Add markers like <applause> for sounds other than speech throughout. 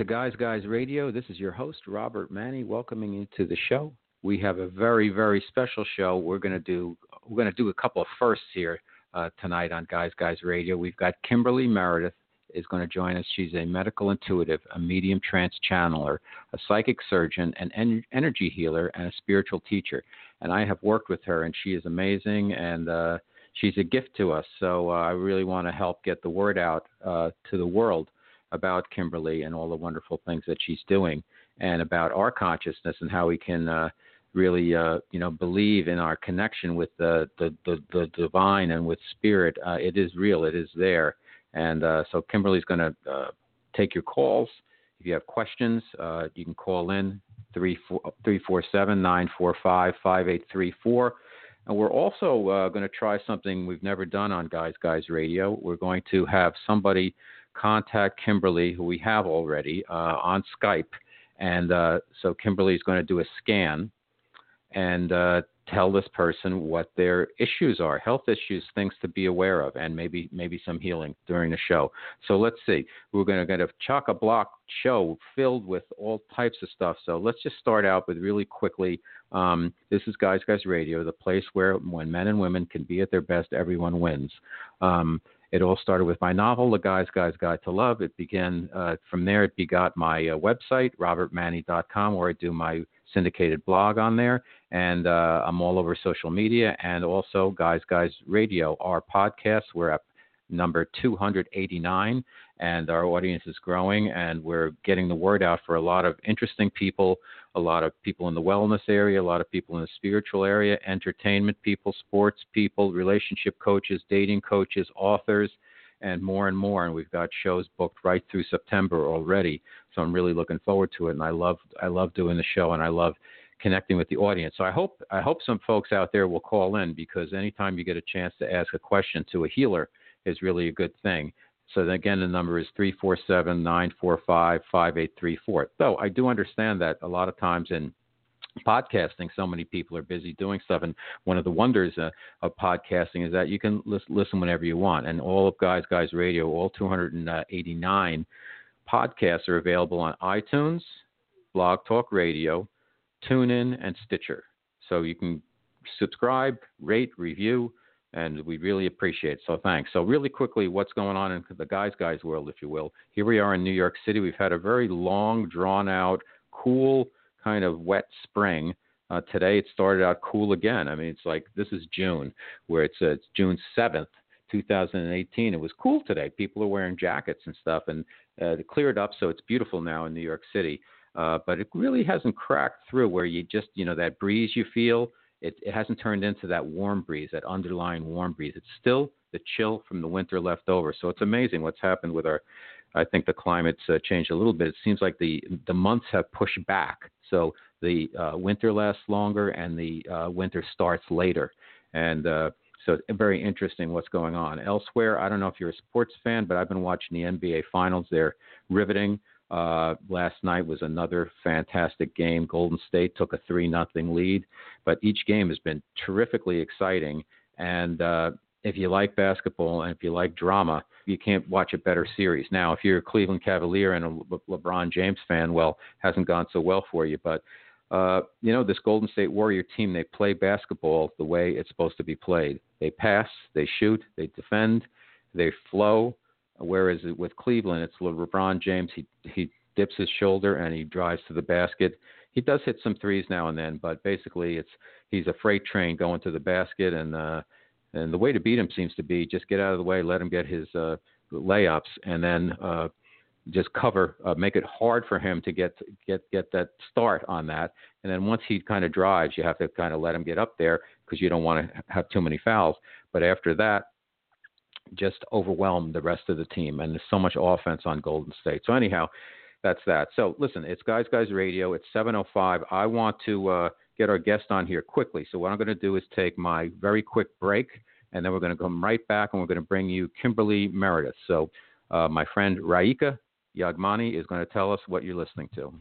to Guys Guys Radio. This is your host, Robert Manni, welcoming you to the show. We have a very, very special show. We're going to do we're going to do a couple of firsts here uh, tonight on Guys Guys Radio. We've got Kimberly Meredith is going to join us. She's a medical intuitive, a medium trance channeler, a psychic surgeon, an en- energy healer, and a spiritual teacher. And I have worked with her, and she is amazing, and uh, she's a gift to us. So uh, I really want to help get the word out uh, to the world about Kimberly and all the wonderful things that she's doing, and about our consciousness and how we can uh, really, uh, you know, believe in our connection with the the, the, the divine and with spirit. Uh, it is real. It is there. And uh, so Kimberly's going to uh, take your calls. If you have questions, uh, you can call in 347 945 5834. And we're also going to try something we've never done on Guys Guys Radio. We're going to have somebody contact Kimberly, who we have already, uh, on Skype. And uh, so Kimberly is going to do a scan and uh, tell this person what their issues are, health issues, things to be aware of, and maybe maybe some healing during the show. So let's see. We're going to get a chock a block show filled with all types of stuff. So let's just start out with really quickly. Um, this is Guys Guys Radio, the place where when men and women can be at their best, everyone wins. Um, it all started with my novel, The Guys Guys Guide to Love. It began uh, from there. It begot my uh, website, robertmanni.com, where I do my syndicated blog on there, and uh, I'm all over social media and also Guys Guys Radio, our podcast. We're at number 289, and our audience is growing, and we're getting the word out for a lot of interesting people, a lot of people in the wellness area, a lot of people in the spiritual area, entertainment people, sports people, relationship coaches, dating coaches, authors and more and more. And we've got shows booked right through September already. So I'm really looking forward to it. And I love I love doing the show and I love connecting with the audience. So I hope I hope some folks out there will call in because anytime you get a chance to ask a question to a healer is really a good thing. So again, the number is 347-945-5834. Though I do understand that a lot of times in podcasting so many people are busy doing stuff and one of the wonders uh, of podcasting is that you can lis- listen whenever you want and all of guys guys radio all 289 podcasts are available on itunes blog talk radio tunein and stitcher so you can subscribe rate review and we really appreciate it. So thanks. So really quickly, what's going on in the guys guys world, if you will? Here we are in New York City. We've had a very long, drawn out, cool kind of wet spring. Uh, today it started out cool again. I mean, it's like this is June, where it's, uh, it's June 7th, 2018. It was cool today. People are wearing jackets and stuff, and uh, it cleared up, so it's beautiful now in New York City. Uh, but it really hasn't cracked through where you just, you know, that breeze you feel, it, it hasn't turned into that warm breeze, that underlying warm breeze. It's still the chill from the winter left over. So it's amazing what's happened with our I think the climate's uh, changed a little bit. It seems like the the months have pushed back, so the uh, winter lasts longer and the uh, winter starts later, and uh, so it's very interesting what's going on elsewhere. I don't know if you're a sports fan, but I've been watching the NBA Finals. They're riveting. Uh, last night was another fantastic game. Golden State took a three nothing lead, but each game has been terrifically exciting. And uh, if you like basketball and if you like drama, you can't watch a better series. Now, if you're a Cleveland Cavalier and a Le- LeBron James fan, well, hasn't gone so well for you. But uh, you know, this Golden State Warrior team, they play basketball the way it's supposed to be played. They pass, they shoot, they defend, they flow. Whereas with Cleveland, it's LeBron James. He he dips his shoulder and he drives to the basket. He does hit some threes now and then, but basically, it's he's a freight train going to the basket and. uh and the way to beat him seems to be just get out of the way, let him get his uh, layups, and then uh, just cover, uh, make it hard for him to get get get that start on that. And then once he kind of drives, you have to kind of let him get up there because you don't want to have too many fouls. But after that, just overwhelmed the rest of the team. And there's so much offense on Golden State. So anyhow, that's that. So listen, it's Guys Guys Radio. It's 7:05. I want to. Uh, get our guest on here quickly. So what I'm going to do is take my very quick break, and then we're going to come right back, and we're going to bring you Kimberly Meredith. So uh, my friend Raika Yagmani is going to tell us what you're listening to.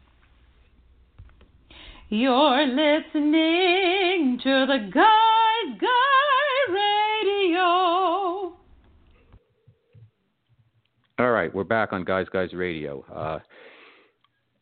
You're listening to the Guys Guy All right, we're back on Guys Guys Radio. Uh,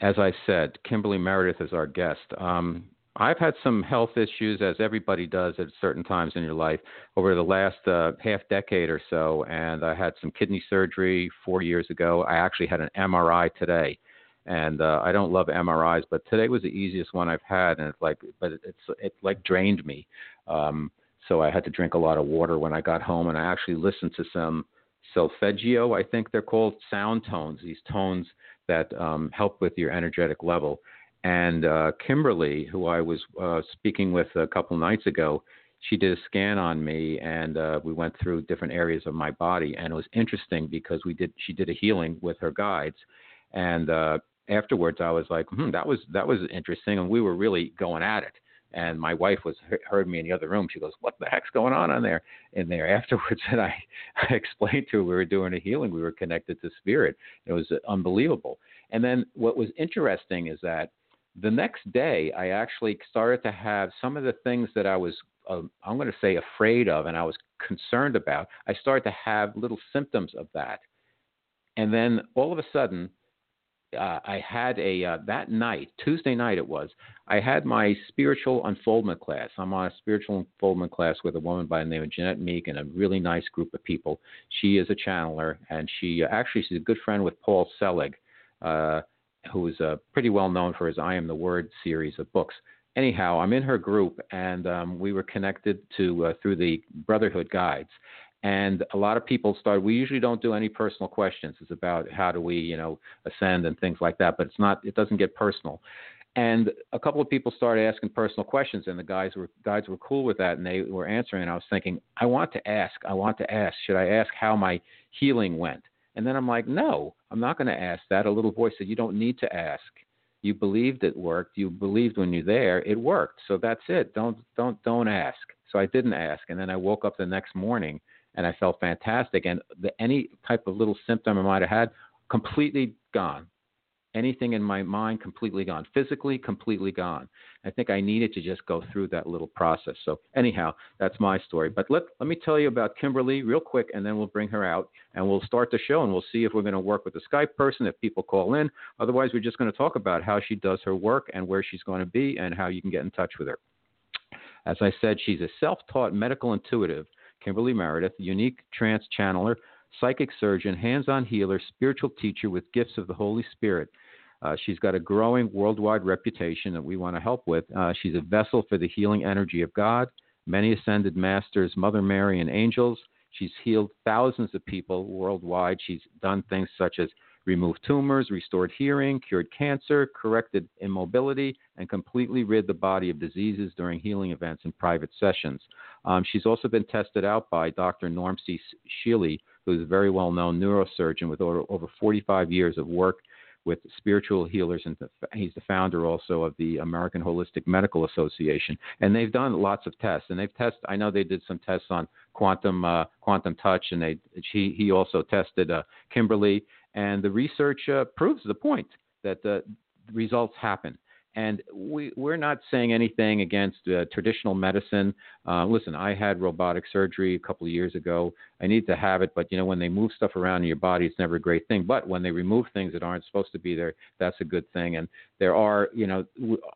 as I said, Kimberly Meredith is our guest. Um, I've had some health issues, as everybody does at certain times in your life, over the last uh, half decade or so. And I had some kidney surgery four years ago. I actually had an MRI today, and uh, I don't love MRIs, but today was the easiest one I've had, and it's like, but it's it like drained me. Um, so I had to drink a lot of water when I got home, and I actually listened to some solfeggio, I think they're called sound tones. These tones that um, help with your energetic level and uh, Kimberly, who I was uh, speaking with a couple nights ago, she did a scan on me, and uh, we went through different areas of my body, and it was interesting because we did she did a healing with her guides, and uh, afterwards I was like, hmm, that was that was interesting, and we were really going at it. And my wife was heard me in the other room. She goes, "What the heck's going on on there?" In there <laughs> afterwards, and I, <laughs> I explained to her we were doing a healing. We were connected to spirit. It was unbelievable. And then what was interesting is that the next day, I actually started to have some of the things that I was, uh, I'm going to say, afraid of and I was concerned about. I started to have little symptoms of that. And then all of a sudden, uh, I had a, uh, that night, Tuesday night it was, I had my spiritual unfoldment class. I'm on a spiritual unfoldment class with a woman by the name of Jeanette Meek and a really nice group of people. She is a channeler and she uh, actually, she's a good friend with Paul Selig. Uh, who is uh, pretty well known for his I Am the Word series of books. Anyhow, I'm in her group, and um, we were connected to uh, through the Brotherhood guides. And a lot of people started. We usually don't do any personal questions. It's about how do we, you know, ascend and things like that. But it's not. It doesn't get personal. And a couple of people started asking personal questions, and the guys were guides were cool with that, and they were answering. And I was thinking, I want to ask. I want to ask. Should I ask how my healing went? And then I'm like, no, I'm not going to ask that. A little voice said, you don't need to ask. You believed it worked. You believed when you're there, it worked. So that's it. Don't don't don't ask. So I didn't ask, and then I woke up the next morning and I felt fantastic. And the, any type of little symptom I might have had, completely gone anything in my mind completely gone, physically completely gone. I think I needed to just go through that little process. So anyhow, that's my story. But let let me tell you about Kimberly real quick, and then we'll bring her out and we'll start the show and we'll see if we're going to work with the Skype person if people call in. Otherwise, we're just going to talk about how she does her work and where she's going to be and how you can get in touch with her. As I said, she's a self-taught medical intuitive. Kimberly Meredith, unique trance channeler, psychic surgeon, hands on healer, spiritual teacher with gifts of the Holy Spirit. Uh, she's got a growing worldwide reputation that we want to help with. Uh, she's a vessel for the healing energy of God, many ascended masters, Mother Mary, and angels. She's healed thousands of people worldwide. She's done things such as removed tumors, restored hearing, cured cancer, corrected immobility, and completely rid the body of diseases during healing events and private sessions. Um, she's also been tested out by Dr. Norm C. Shealy, who's a very well known neurosurgeon with over, over 45 years of work with spiritual healers, and he's the founder also of the American Holistic Medical Association. And they've done lots of tests, and they've tested. I know they did some tests on quantum uh, quantum touch, and they he he also tested uh, Kimberly, and the research uh, proves the point that the results happen. And we, we're not saying anything against uh, traditional medicine. Uh, listen, I had robotic surgery a couple of years ago. I need to have it, but you know, when they move stuff around in your body, it's never a great thing. But when they remove things that aren't supposed to be there, that's a good thing. And there are, you know,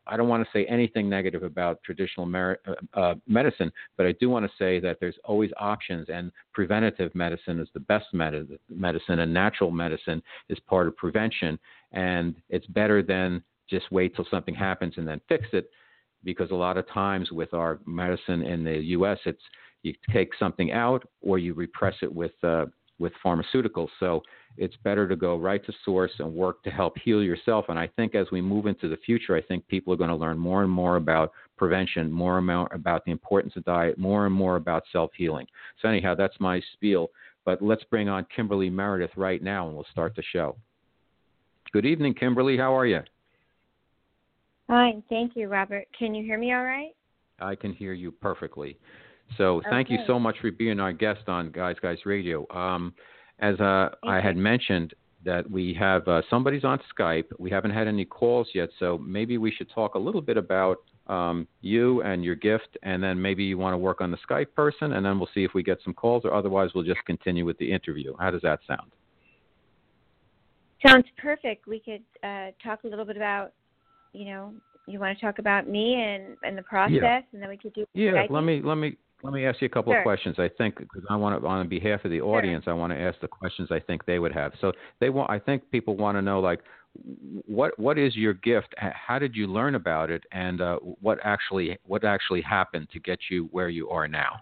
I don't want to say anything negative about traditional mer- uh, uh, medicine, but I do want to say that there's always options, and preventative medicine is the best med- medicine, and natural medicine is part of prevention. And it's better than just wait till something happens and then fix it because a lot of times with our medicine in the US it's you take something out or you repress it with uh, with pharmaceuticals. So it's better to go right to source and work to help heal yourself. And I think as we move into the future I think people are going to learn more and more about prevention more and more about the importance of diet more and more about self-healing. So anyhow that's my spiel. But let's bring on Kimberly Meredith right now and we'll start the show. Good evening Kimberly. How are you Fine. Thank you, Robert. Can you hear me all right? I can hear you perfectly. So thank you so much for being our guest on Guys Guys Radio. Um, as uh, I had mentioned, that we have uh, somebody's on Skype. We haven't had any calls yet, so maybe we should talk a little bit about um, you and your gift, and then maybe you want to work on the Skype person, and then we'll see if we get some calls, or otherwise we'll just continue with the interview. How does that sound? Sounds perfect. We could uh, talk a little bit about, you know, you want to talk about me and, and the process, Yeah. and then we could do. Yeah, let me let me let me ask you a couple Sure. of questions. I think because I want to, on behalf of the audience, I want to ask the questions I think they would have. So they want. I think people want to know like, what what is your gift? How did you learn about it? And uh, what actually what actually happened to get you where you are now?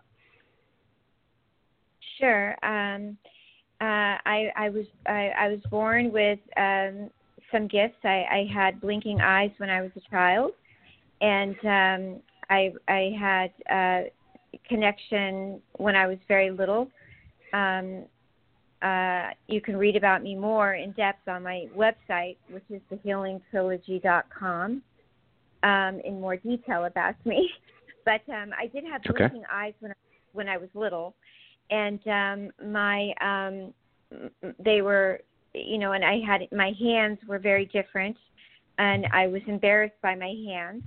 Sure. Um, uh, I, I was I, I was born with um, some gifts. I, I had blinking eyes when I was a child, and um, I I had uh, connection when I was very little. Um, uh, you can read about me more in depth on my website, which is thehealingtrilogy.com, um, in more detail about me. <laughs> But um, I did have Okay. blinking eyes when I, when I was little, and um, my um, they were, you know, and I had my hands were very different, and I was embarrassed by my hands.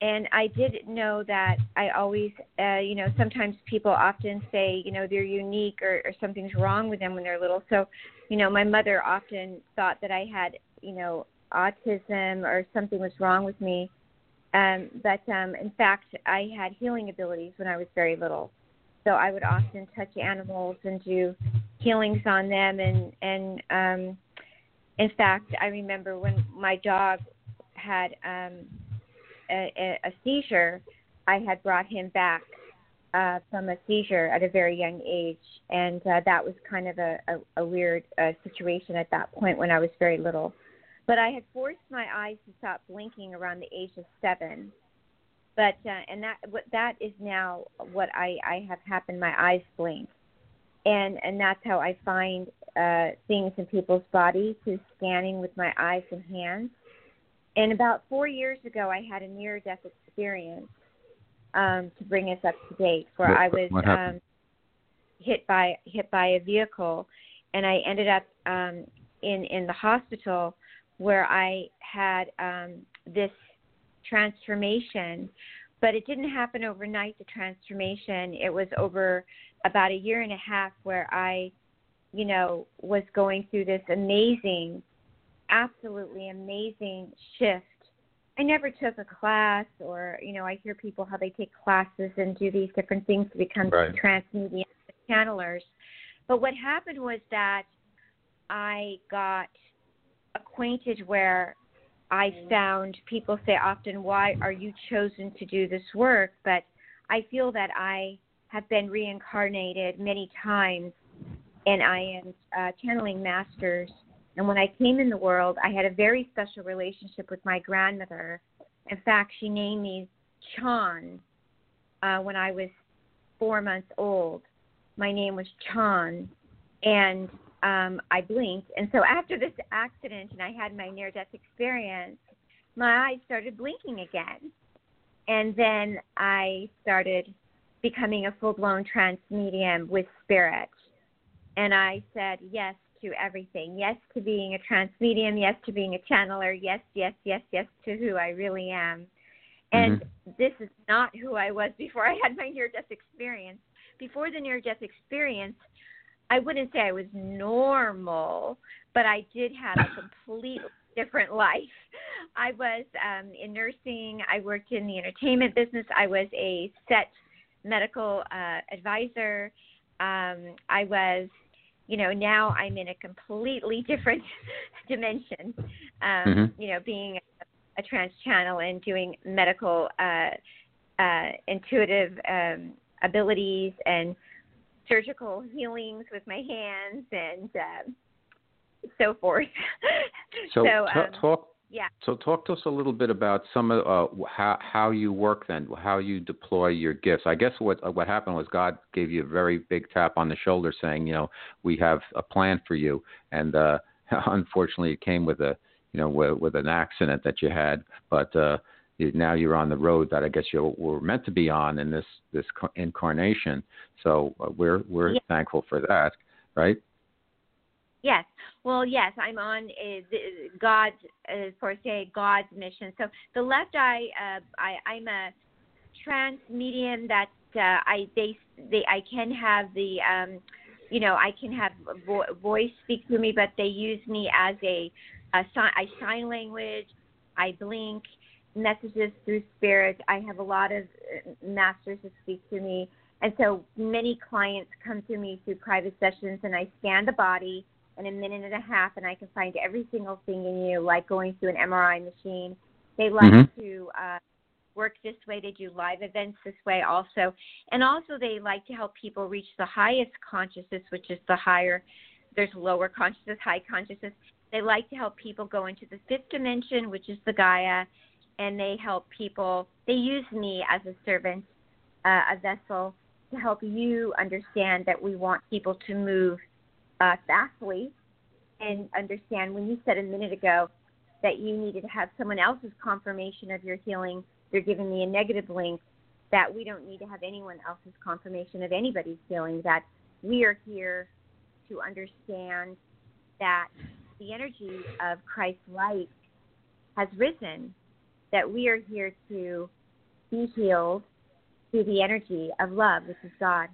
And I did know that I always, uh, you know, sometimes people often say, you know, they're unique or, or something's wrong with them when they're little. So, you know, my mother often thought that I had, you know, autism or something was wrong with me. Um, but um, in fact, I had healing abilities when I was very little. So I would often touch animals and do healings on them. And, and um, in fact, I remember when my dog had um, a, a, seizure, I had brought him back uh, from a seizure at a very young age, and uh, that was kind of a, a, a weird uh, situation at that point when I was very little. But I had forced my eyes to stop blinking around the age of seven. But uh, and that what that is now what I I have happened. My eyes blink, and and that's how I find uh, things in people's bodies through scanning with my eyes and hands. And about four years ago, I had a near death experience um, to bring us up to date, where What- I was um, hit by hit by a vehicle, and I ended up um, in in the hospital where I had um, this transformation. But it didn't happen overnight. The transformation it was over about a year and a half where I, you know, was going through this amazing, absolutely amazing shift. I never took a class, or you know, I hear people how they take classes and do these different things to become Right. transmedium channelers. But what happened was that I got acquainted where I found people say often, Why are you chosen to do this work? But I feel that I have been reincarnated many times and I am uh, channeling masters. And when I came in the world, I had a very special relationship with my grandmother. In fact, she named me Chan uh, when I was four months old. My name was Chan, and um, I blinked. And so after this accident, and I had my near-death experience, my eyes started blinking again. And then I started becoming a full-blown trance medium with spirit. And I said yes to everything. Yes to being a trance medium. Yes to being a channeler. Yes, yes, yes, yes to who I really am. And this is not who I was before I had my near death experience. Before the near death experience, I wouldn't say I was normal, but I did have a completely different life. I was um, in nursing, I worked in the entertainment business, I was a set medical uh, advisor. Um, I was, you know, now I'm in a completely different <laughs> dimension. Um, Mhm. You know, being a, a trance channel and doing medical uh, uh, intuitive um, abilities and surgical healings with my hands and um so forth. <laughs> So, so um, talk. yeah. So talk to us a little bit about some of uh, how how you work then, how you deploy your gifts. I guess what what happened was God gave you a very big tap on the shoulder, saying, you know, we have a plan for you, and uh, <laughs> unfortunately, it came with a you know with, with an accident that you had, but. uh now you're on the road that I guess you were meant to be on in this this incarnation. So uh, we're we're Yeah. thankful for that, right? Yes. Well, yes, I'm on uh, God's, uh, for say, God's mission. So the left eye, uh, I, I'm a trance medium that uh, I they, they I can have the um, you know, I can have vo- voice speak to me, but they use me as a, a sign, I sign language. I blink messages through spirit. I have a lot of uh, masters that speak to me. And so many clients come to me through private sessions, and I scan the body in a minute and a half, and I can find every single thing in you, like going through an MRI machine. They like Mhm. to uh, work this way. They do live events this way also. And also, they like to help people reach the highest consciousness, which is the higher. There's lower consciousness, high consciousness. They like to help people go into the fifth dimension, which is the Gaia, and they help people. They use me as a servant, uh, a vessel, to help you understand that we want people to move uh, fastly and understand when you said a minute ago that you needed to have someone else's confirmation of your healing, they're giving me a negative link that we don't need to have anyone else's confirmation of anybody's healing, that we are here to understand that the energy of Christ's light has risen, that we are here to be healed through the energy of love, which is God.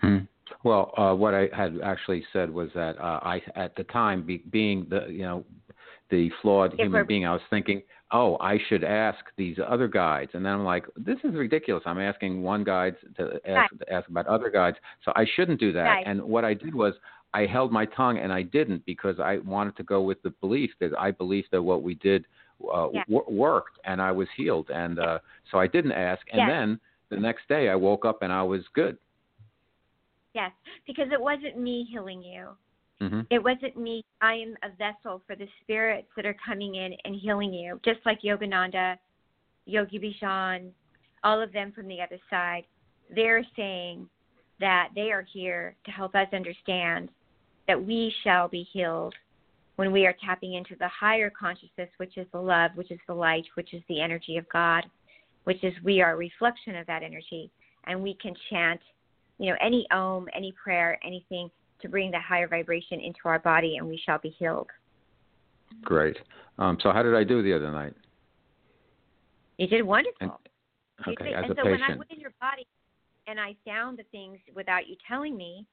Mhm. Well, uh, what I had actually said was that uh, I, at the time, be, being the you know the flawed If human being, I was thinking, oh, I should ask these other guides, and then I'm like, this is ridiculous. I'm asking one guide to ask to ask about other guides, so I shouldn't do that. Right. And what I did was I held my tongue and I didn't because I wanted to go with the belief that I believed that what we did uh, Yeah. w- worked and I was healed, and uh, so I didn't ask. And Yes. then the next day I woke up and I was good. Yes, because it wasn't me healing you. hmm It wasn't me. I am a vessel for the spirits that are coming in and healing you, just like Yogananda, Yogi Bhajan, all of them from the other side. They're saying that they are here to help us understand that we shall be healed when we are tapping into the higher consciousness, which is the love, which is the light, which is the energy of God, which is we are a reflection of that energy. And we can chant, you know, any om, any prayer, anything to bring that higher vibration into our body, and we shall be healed. Great. Um, so how did I do the other night? You did wonderful. And- You Okay, did- as and a so when I patient. went in your body and I found the things without you telling me,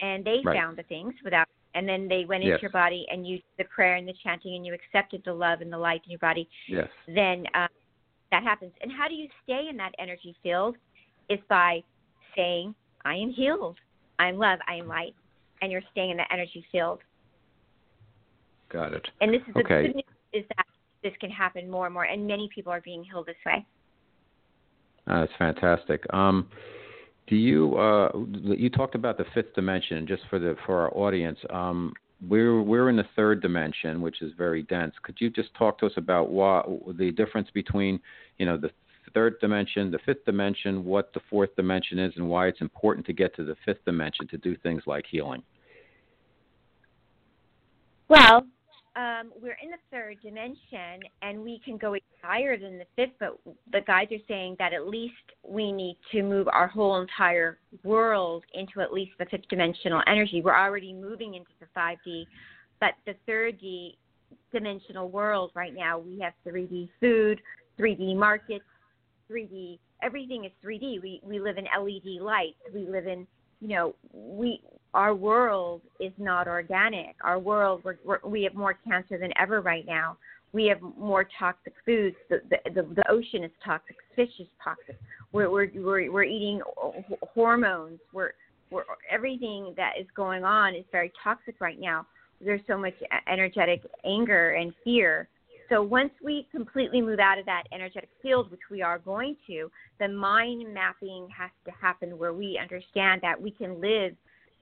and they Right. found the things without, and then they went into Yes. your body and you the prayer and the chanting and you accepted the love and the light in your body, Yes. then uh, that happens. And how do you stay in that energy field? Is by saying, I am healed, I am love, I am light, and you're staying in that energy field. Got it. And this is the good news is that this can happen more and more, and many people are being healed this way. Uh, that's fantastic. Um, do you uh, you talked about the fifth dimension just for the for our audience? Um, we're we're in the third dimension, which is very dense. Could you just talk to us about what the difference between you know the third dimension, the fifth dimension, what the fourth dimension is, and why it's important to get to the fifth dimension to do things like healing? Well, um, we're in the third dimension, and we can go higher than the fifth. But the guides are saying that at least we need to move our whole entire world into at least the fifth dimensional energy. We're already moving into the 5D, but the third D dimensional world right now, we have 3D food, 3D markets, 3D. Everything is 3D. We we live in LED lights. We live in you know we our world is not organic. Our world, we're, we're, we have more cancer than ever right now. We have more toxic foods. The, the, the, the ocean is toxic. Fish is toxic. We're, we're, we're, we're eating hormones. We're, we're, everything that is going on is very toxic right now. There's so much energetic anger and fear. So once we completely move out of that energetic field, which we are going to, the mind mapping has to happen where we understand that we can live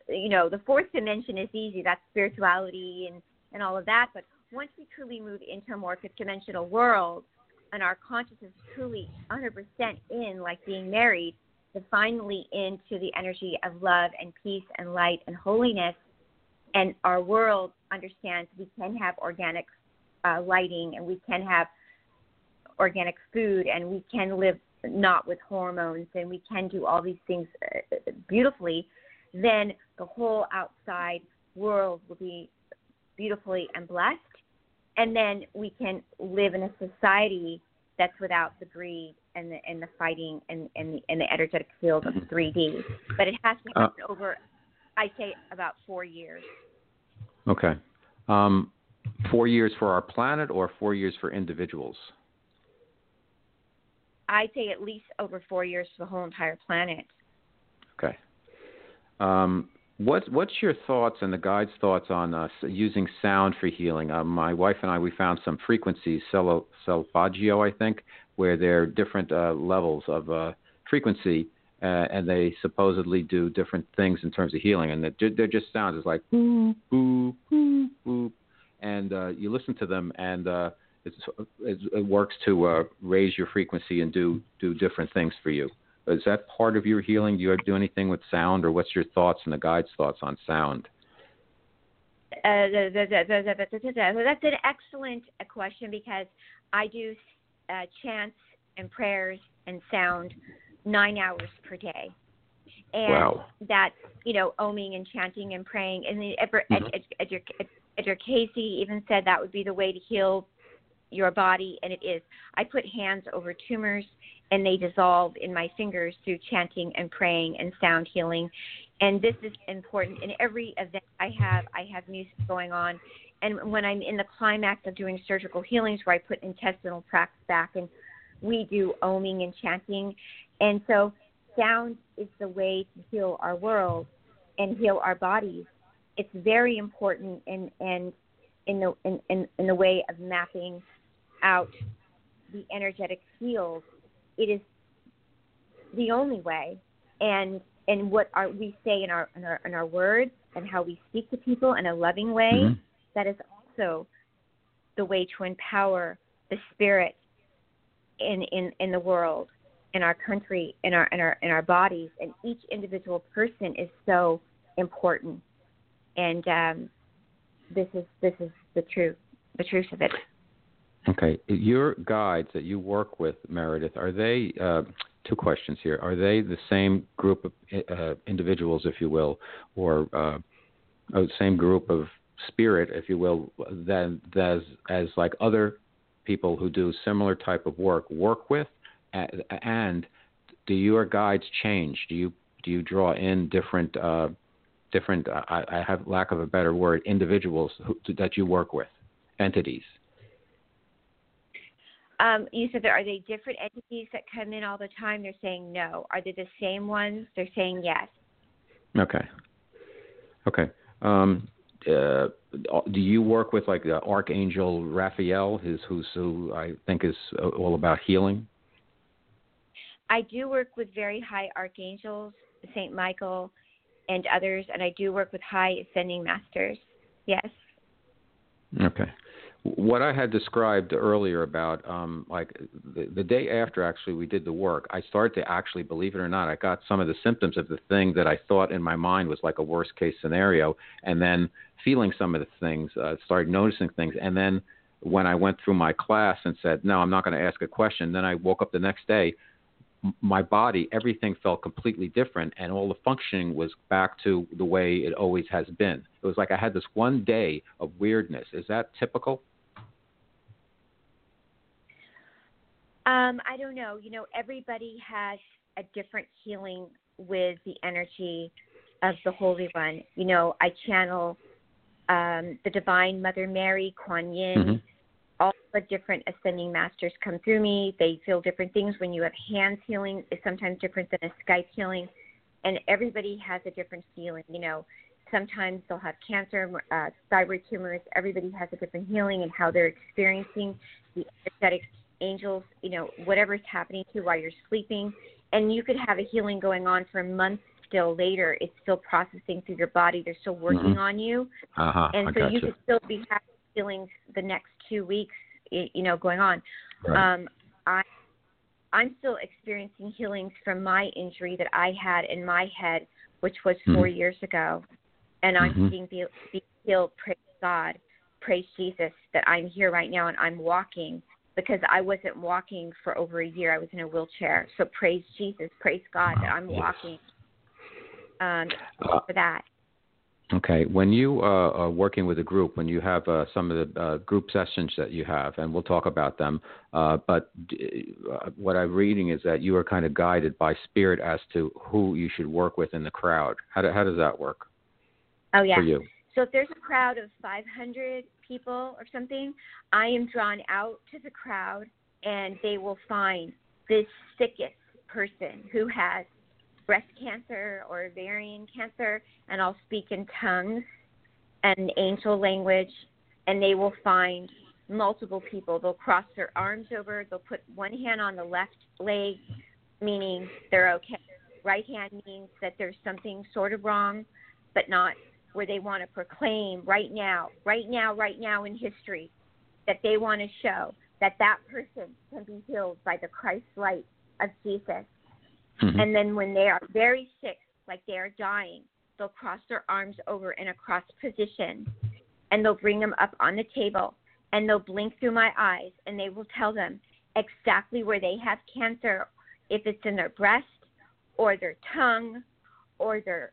you know the fourth dimension is easy that's spirituality and and all of that but once we truly move into a more fifth dimensional world and our consciousness is truly 100% in like being married to finally into the energy of love and peace and light and holiness and our world understands we can have organic uh, lighting and we can have organic food and we can live not with hormones and we can do all these things uh, beautifully then the whole outside world will be beautifully and blessed. And then we can live in a society that's without the greed and the and the fighting and and the, and the energetic field of 3D. But it has to happen over I say about four years. Okay. Um, four years for our planet or four years for individuals? I'd say at least over four years for the whole entire planet. Okay. Um, what's what's your thoughts and the guide's thoughts on uh, using sound for healing? Uh, my wife and I we found some frequencies, celo, solfeggio, I think, where there are different uh, levels of uh, frequency, uh, and they supposedly do different things in terms of healing. And they're, they're just sounds. It's like boop, boop, boop, boop. And uh, you listen to them, and uh, it's, it works to uh, raise your frequency and do do different things for you. Is that part of your healing? Do you do anything with sound, or what's your thoughts and the guide's thoughts on sound? Uh, that's an excellent question because I do uh, chants and prayers and sound nine hours per day. And wow. that's, you know, oming and chanting and praying. And mm-hmm. Ed, Ed, Ed, Edgar Cayce even said that would be the way to heal your body, and it is. I put hands over tumors, and they dissolve in my fingers through chanting and praying and sound healing. And this is important. In every event I have, I have music going on. And when I'm in the climax of doing surgical healings, where I put intestinal tracts back, and we do oming and chanting, and so sound is the way to heal our world and heal our bodies. It's very important in in in the in, in, in the way of mapping out the energetic field. It is the only way, and and what our, we say in our, in our in our words and how we speak to people in a loving way. Mm-hmm. That is also the way to empower the spirit in in in the world in our country, in our in our in our bodies, and each individual person is so important. And um, this is this is the truth, the truth of it. Okay, your guides that you work with, Meredith, are they? Uh, two questions here. Are they the same group of uh, individuals, if you will, or uh, the same group of spirit, if you will, that as as like other people who do similar type of work work with, and do your guides change? Do you do you draw in different uh, different? I, I, have lack of a better word. Individuals who, that you work with, entities. Um, you said there are they different entities that come in all the time? They're saying no. Are they the same ones? They're saying yes. Okay. Okay. Um, uh, do you work with like the Archangel Raphael, who's, who's who I think is all about healing? I do work with very high archangels, Saint Michael, and others, and I do work with high ascending masters. Yes. Okay. What I had described earlier about, um, like the, the day after actually we did the work, I started to actually, believe it or not, I got some of the symptoms of the thing that I thought in my mind was like a worst case scenario, and then feeling some of the things, uh, started noticing things, and then when I went through my class and said, no, I'm not going to ask a question, then I woke up the next day my body, everything felt completely different, and all the functioning was back to the way it always has been. It was like I had this one day of weirdness. Is that typical? Um, I don't know. You know, everybody has a different healing with the energy of the Holy One. You know, I channel um, the Divine Mother Mary, Kuan Yin. Mm-hmm all the different ascending masters come through me. They feel different things. When you have hands healing, is sometimes different than a Skype healing, and everybody has a different feeling. You know, sometimes they'll have cancer, uh, thyroid tumors. Everybody has a different healing and how they're experiencing the energetic angels. You know, whatever's happening to you while you're sleeping, and you could have a healing going on for months still later. It's still processing through your body. They're still working mm-hmm. on you, uh-huh. and so gotcha. you could still be having feelings the next two weeks, you know, going on. Right. Um, I I'm still experiencing healings from my injury that I had in my head, which was 4 mm-hmm. years ago, and I'm mm-hmm. being, being healed. Praise God, praise Jesus that I'm here right now and I'm walking because I wasn't walking for over a year. I was in a wheelchair. So praise Jesus, praise God that I'm walking. Um, uh, for that. Okay. When you uh, are working with a group, when you have uh, some of the uh, group sessions that you have, and we'll talk about them, uh, but uh, what I'm reading is that you are kind of guided by spirit as to who you should work with in the crowd. How, do, how does that work? Oh yeah. for you? So if there's a crowd of 500 people or something, I am drawn out to the crowd, and they will find this sickest person who has breast cancer or ovarian cancer, and I'll speak in tongues and angel language, and they will find multiple people. They'll cross their arms over, they'll put one hand on the left leg, meaning they're okay. Right hand means that there's something sort of wrong, but not where they want to proclaim right now, right now, right now in history, that they want to show that that person can be healed by the Christ light of Jesus. Mhm. And then when they are very sick, like they are dying, they'll cross their arms over in a cross position and they'll bring them up on the table and they'll blink through my eyes and they will tell them exactly where they have cancer, if it's in their breast or their tongue or their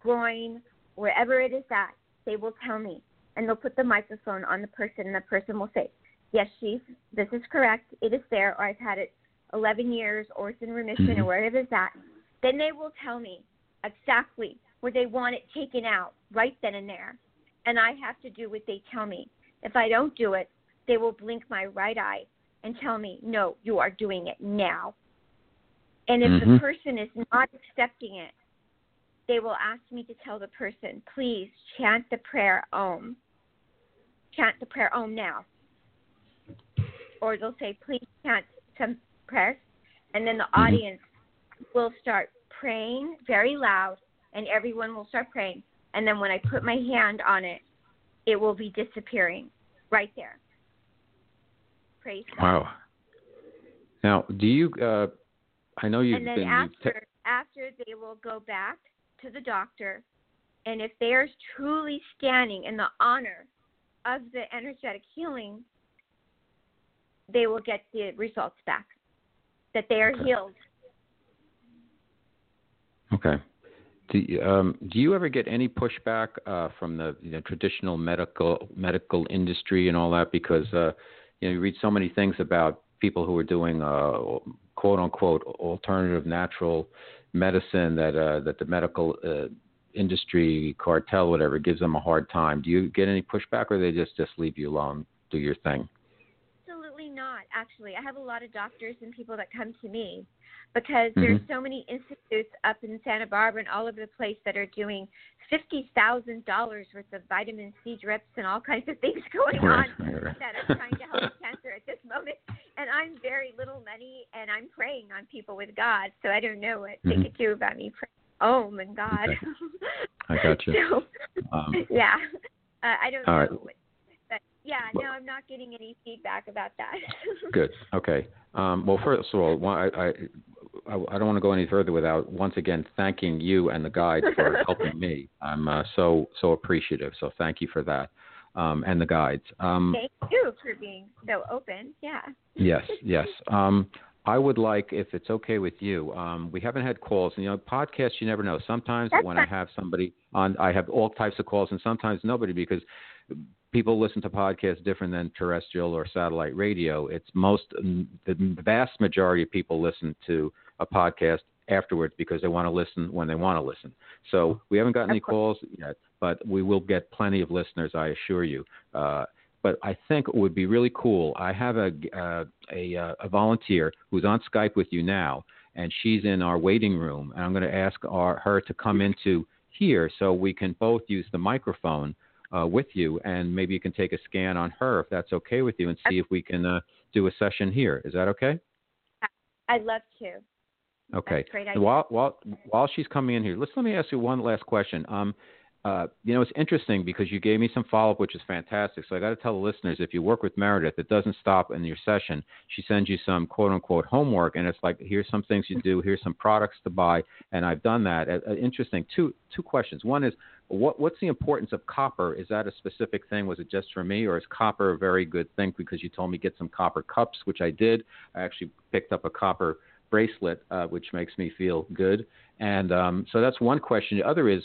groin, wherever it is at, they will tell me. And they'll put the microphone on the person and the person will say, Yes, chief, this is correct. It is there, or I've had it 11 years, or it's in remission, Mhm. or wherever it's at. Then they will tell me exactly where they want it taken out right then and there. And I have to do what they tell me. If I don't do it, they will blink my right eye and tell me, no, you are doing it now. And if the Mhm. person is not accepting it, they will ask me to tell the person, please chant the prayer Om. Chant the prayer Om now. Or they'll say, please chant some prayers. And then the Mhm. audience will start praying very loud, and everyone will start praying. And then when I put my hand on it, it will be disappearing right there. Praise God. Wow. Now, do you? Uh, I know you've and then been. after after they will go back to the doctor and if they are truly standing in the honor of the energetic healing they will get the results back that they are Okay. healed Okay. Do you, um, do you ever get any pushback uh, from the you know, traditional medical medical industry and all that? Because uh, you know you read so many things about people who are doing uh, quote unquote alternative natural medicine that uh, that the medical uh, industry cartel whatever gives them a hard time. Do you get any pushback, or they just just leave you alone, do your thing? absolutely not actually i have a lot of doctors and people that come to me because there's Mhm. so many institutes up in santa barbara and all over the place that are doing fifty thousand dollars worth of vitamin c drips and all kinds of things <laughs> going Right, on right, right. that are trying to help cancer at this moment. And I'm very little money, and I'm praying on people with God. So I don't know what they Mhm. could do about me praying Om and God. Okay. <laughs> I got you. so, Um, <laughs> yeah, uh, I don't know. right. What, but yeah, Well- no, I'm not getting any feedback about that. <laughs> Good. Okay. Um, well, first of all, I, I, I I don't want to go any further without once again thanking you and the guide for helping me. I'm uh, so so appreciative. So thank you for that, um, and the guides. Um, Thank you for being so open. Yeah. Yes, <laughs> yes. Um, I would like, if it's okay with you, um, we haven't had calls. And, you know, podcasts, you never know. Sometimes That's when I have somebody on, I have all types of calls, and sometimes nobody because people listen to podcasts different than terrestrial or satellite radio. It's most, the vast majority of people listen to a podcast afterwards because they want to listen when they want to listen. So we haven't gotten any calls yet, but we will get plenty of listeners, I assure you. Uh, but I think it would be really cool. I have a uh, a, uh, a volunteer who's on Skype with you now, and she's in our waiting room. And I'm going to ask our, her to come into here so we can both use the microphone uh, with you, and maybe you can take a scan on her if that's okay with you, and see if we can uh, do a session here. Is that okay? I'd love to. Okay. That's a great idea. While while while she's coming in here, let's let me ask you one last question. Um, uh, you know, it's interesting because you gave me some follow up, which is fantastic. So I got to tell the listeners, if you work with Meredith, it doesn't stop in your session. She sends you some quote unquote homework, and it's like, here's some things you do, here's some products to buy, and I've done that. Uh, uh, interesting. Two two questions. One is, what what's the importance of copper? Is that a specific thing? Was it just for me, or is copper a very good thing? Because you told me get some copper cups, which I did. I actually picked up a copper bracelet, uh, which makes me feel good. And um, so that's one question. The other is,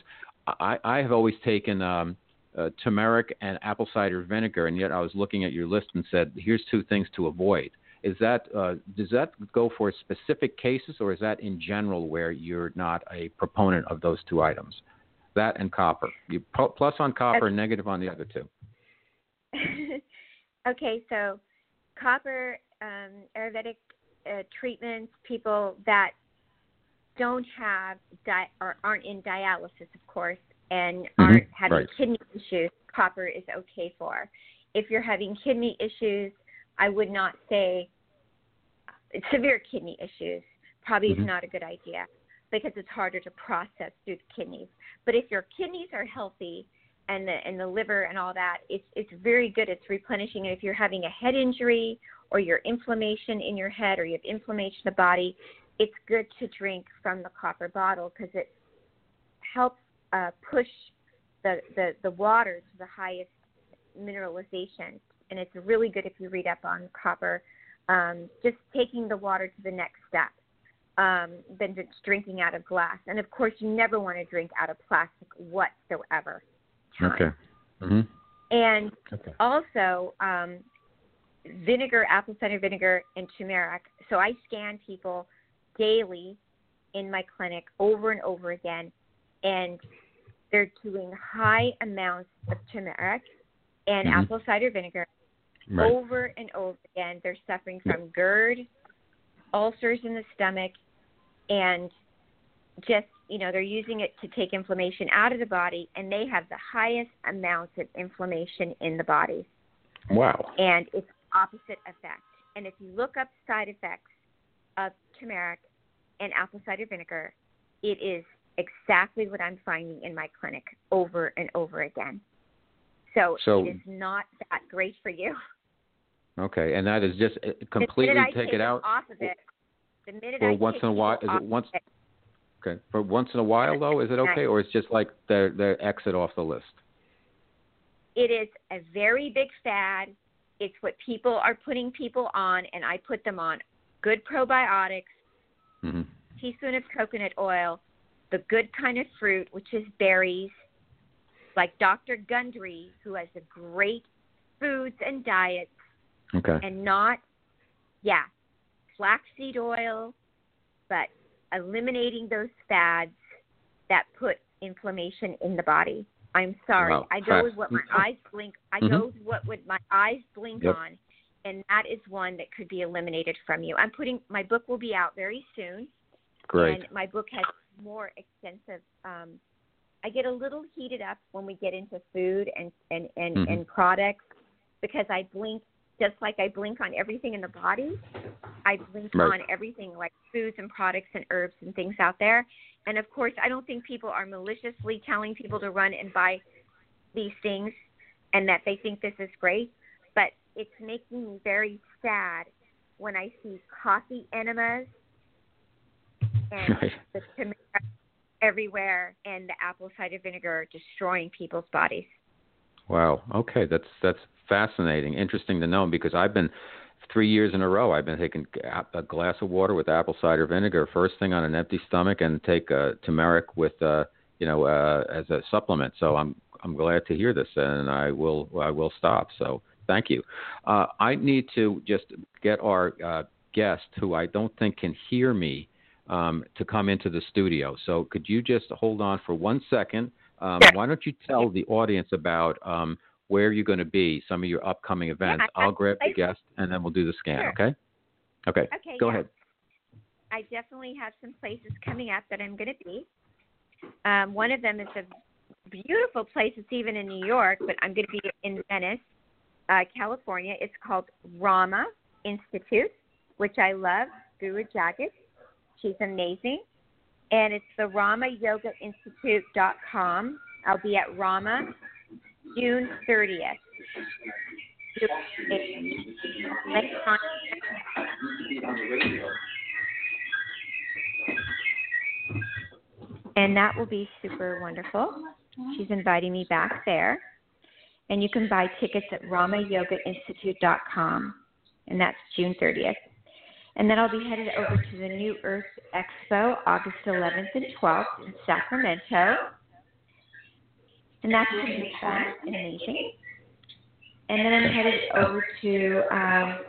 I, I have always taken um, uh, turmeric and apple cider vinegar, and yet I was looking at your list and said, here's two things to avoid. Is that uh, does that go for specific cases, or is that in general where you're not a proponent of those two items? That and copper. You plus on copper, okay. negative on the other two. <laughs> okay, so copper um, Ayurvedic uh, treatments, people that don't have di- or aren't in dialysis, of course, and mm-hmm. aren't having right. kidney issues, copper is okay for. If you're having kidney issues, I would not say severe kidney issues probably mm-hmm. is not a good idea because it's harder to process through the kidneys. But if your kidneys are healthy and the and the liver and all that, it's it's very good. It's replenishing. And if you're having a head injury or your inflammation in your head or you have inflammation in the body, it's good to drink from the copper bottle because it helps uh, push the, the the water to the highest mineralization. And it's really good if you read up on copper. Um, just taking the water to the next step um, than just drinking out of glass. And of course, you never want to drink out of plastic whatsoever. Time. Okay. Mm-hmm. And okay. also, um, vinegar, apple cider vinegar, and turmeric. So I scan people daily in my clinic over and over again, and they're doing high amounts of turmeric and mm-hmm. apple cider vinegar right. over and over again. They're suffering from GERD, ulcers in the stomach, and just you know they're using it to take inflammation out of the body, and they have the highest amounts of inflammation in the body. Wow! And it's opposite effect. And if you look up side effects of turmeric and apple cider vinegar, it is exactly what I'm finding in my clinic over and over again. So, so it is not that great for you. Okay, and that is just uh, completely take, take, it out off of it. The minute for I once in a while. Is it once? It, okay, for once in a while though, is it okay, or it's just like the the exit off the list? It is a very big fad. It's what people are putting people on, and I put them on good probiotics, mm-hmm. teaspoon of coconut oil, the good kind of fruit, which is berries, like Dr. Gundry, who has a great foods and diets Okay. And not, yeah, flaxseed oil, but eliminating those fads that put inflammation in the body. I'm sorry. Wow. I go with what my eyes blink. I mm-hmm. go with what would my eyes blink yep. on, and that is one that could be eliminated from you. I'm putting my book will be out very soon. Great. And my book has more extensive. Um, I get a little heated up when we get into food and and and, mm-hmm. and products because I blink just like I blink on everything in the body, I blink right. on everything like foods and products and herbs and things out there. And of course, I don't think people are maliciously telling people to run and buy these things and that they think this is great, but it's making me very sad when I see coffee enemas and <laughs> the tomato everywhere and the apple cider vinegar destroying people's bodies. Wow. Okay, that's that's fascinating, interesting to know because I've been three years in a row. I've been taking a glass of water with apple cider vinegar first thing on an empty stomach, and take uh, turmeric with uh, you know uh, as a supplement. So I'm I'm glad to hear this, and I will I will stop. So thank you. Uh, I need to just get our uh, guest, who I don't think can hear me, um, to come into the studio. So could you just hold on for one second? Um, sure. Why don't you tell the audience about um, where are you're going to be, some of your upcoming events? Yeah, I'll grab the guest and then we'll do the scan. Sure. Okay. Okay. Okay. Go yeah. ahead. I definitely have some places coming up that I'm going to be. Um, one of them is a beautiful place. It's even in New York, but I'm going to be in Venice, uh, California. It's called Rama Institute, which I love. Guru Jagat. She's amazing and it's the RamaYogaInstitute.com. I'll be at Rama June 30th. And that will be super wonderful. She's inviting me back there. And you can buy tickets at RamaYogaInstitute.com. And that's June 30th. And then I'll be headed over to the New Earth Expo August 11th and 12th in Sacramento. And that's going to be fun and amazing. And then I'm headed over to um,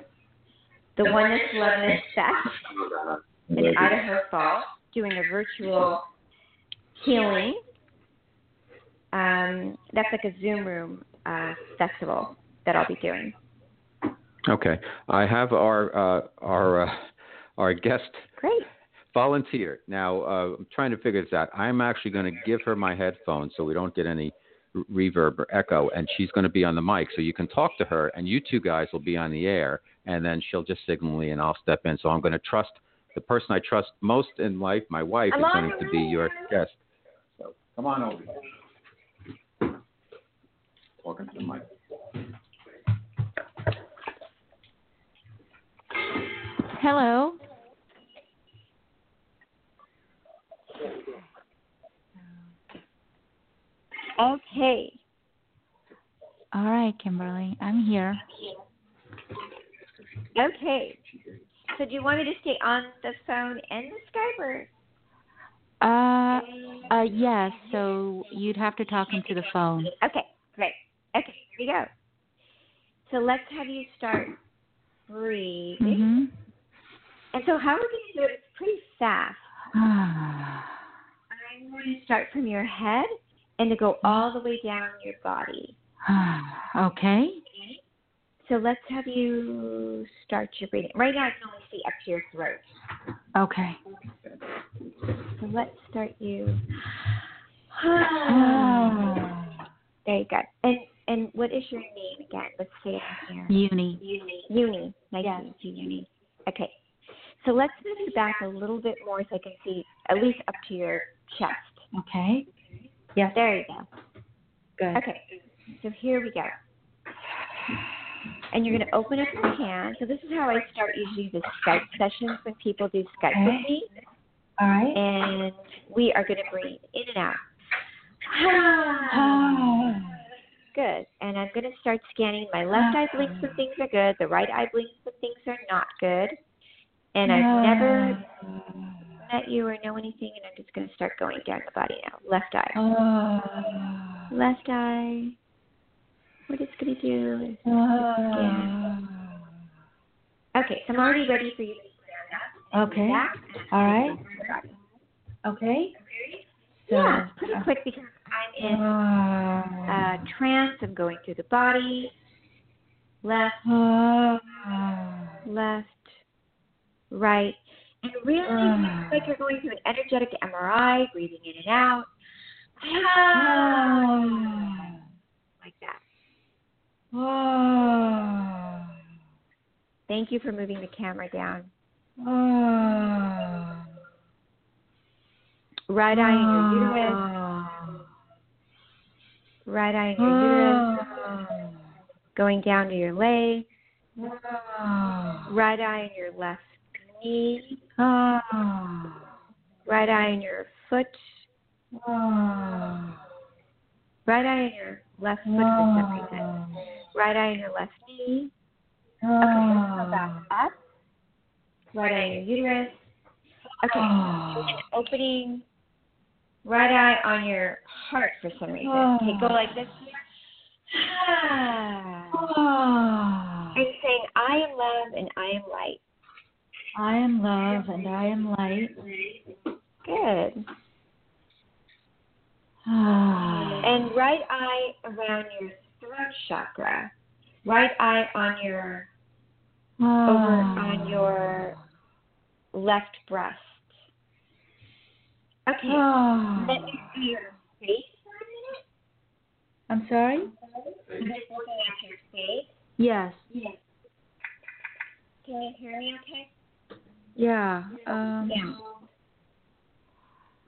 the Oneness Loveness Fest in Idaho Falls, doing a virtual healing Um, that's like a Zoom room uh, festival that I'll be doing. Okay, I have our uh, our uh, our guest Great. volunteer. Now uh, I'm trying to figure this out. I'm actually going to give her my headphones so we don't get any reverb or echo, and she's going to be on the mic, so you can talk to her, and you two guys will be on the air, and then she'll just signal me, and I'll step in. So I'm going to trust the person I trust most in life, my wife, is going to be your guest. So come on over. Talking to the mic. Hello. Okay. All right, Kimberly. I'm here. Okay. So do you want me to stay on the phone and the Skype or? Uh, uh, yes. So you'd have to talk into the phone. Okay, great. Okay, here we go. So let's have you start breathing. Mhm. And so how we're going to do it? is pretty fast. <sighs> I'm going to start from your head and to go mm-hmm. all the way down your body. <sighs> okay. So let's have you start your breathing. Right now I can only see up to your throat. Okay. So let's start you. <sighs> there you go. And and what is your name again? Let's say it here. Uni. Uni. Uni. Nice Yes. to meet you, Uni. Okay. So let's move you back a little bit more so I can see at least up to your chest. Okay. Yes. There you go. Good. Okay. So here we go. And you're going to open up your hand. So this is how I start usually the Skype sessions when people do Skype with Okay. me. All right. And we are going to breathe in and out. Ah. <sighs> Good. And I'm going to start scanning. My left eye blinks when things are good. The right eye blinks when things are not good. And I've never <sighs> met you or know anything, and I'm just going to start going down the body now. Left eye. Ah. Left eye. What it's going to do is scan. Ah. Okay, so I'm already ready for you. Okay. All right. Okay. So, Yeah, pretty uh, quick because I'm in ah. uh, trance. I'm going through the body. Left, left, right. And really, like you're going through an energetic MRI, breathing in and out. <sighs> Like that. <sighs> Thank you for moving the camera down. Right eye in your uterus. Right eye in your uterus. <sighs> Going down to your leg. Right eye in your left knee. Right eye in your foot. Ah. Right eye in your left foot for some reason. Ah. Right eye in your left knee. Okay, let's go back up. Right eye in your uterus. Okay, and opening right eye on your heart for some reason. Okay, go like this. And saying, I am love and I am light. I am love and I am light. Good. <sighs> And right eye around your throat chakra. Right eye on your over on <sighs> your left breast. Okay. <sighs> Let me see your face for a minute. I'm sorry? I'm just looking at your face. Yes. Can you hear me okay? Yeah. Um, Yeah.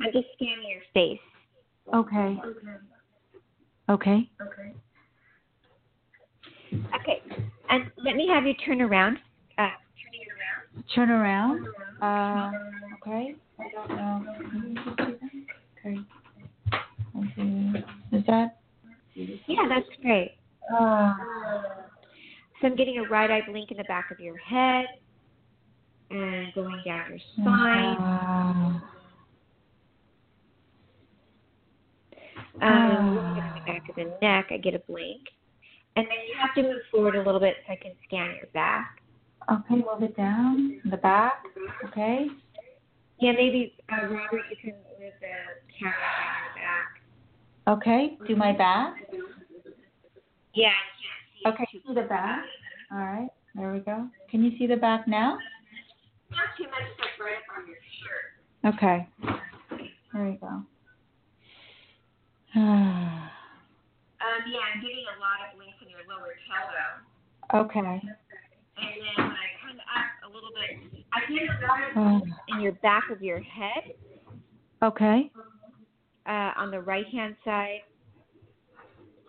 I'm just scanning your face. Okay. Okay. Okay. Okay. And let me have you turn around. Uh, Turn around. Uh, okay. Um, okay. Okay. Is that? yeah, that's great. Uh, So I'm getting a right eye blink in the back of your head and going down your spine. uh, Um, looking at the back of the neck, I get a blink. And then you have to move forward a little bit so I can scan your back. okay, move it down. The back. Okay. Yeah, maybe, uh, Robert, you can move the camera down your back. Okay. Do my back. Yeah, I can't Okay. See the back. All right. There we go. Can you see the back now? See too much stuff right up on your shirt. Okay. There you go. <sighs> Um, yeah, I'm getting a lot of links in your lower tailbone. okay. And then when I come up a little bit, I get a lot of Oh, in your back of your head, okay. uh, on the right hand side,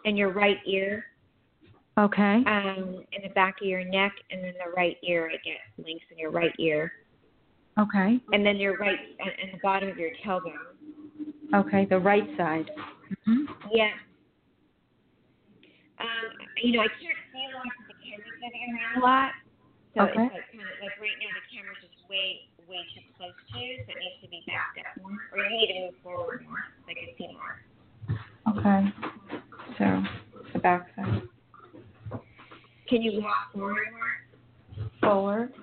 in your right ear, Okay. um, in the back of your neck, and then the right ear. I get links in your right ear, Okay. and then your right and, and the bottom of your tailbone. Okay. The right side. hmm Yeah. Um, you know, I can't see a lot because the camera's moving around a lot. So Okay. it's like kind of like right now the camera's just way way too close to you, so it needs to be backed up more, or you need to move forward more so I can see more. Okay. So the back. Can you walk forward? Forward.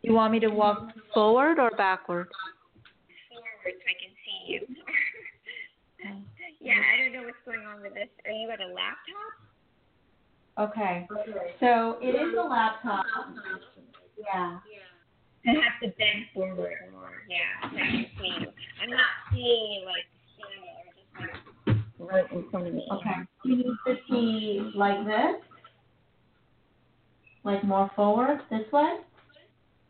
You want me to walk forward or backward? Forward so I can see you. <laughs> yeah, I don't know what's going on with this. Are you at a laptop? Okay. So it is a laptop. Yeah. I have to bend forward more. Yeah, so I can see you. I'm not seeing you like right in front of me. Okay. You need to see like this? Like more forward, this way?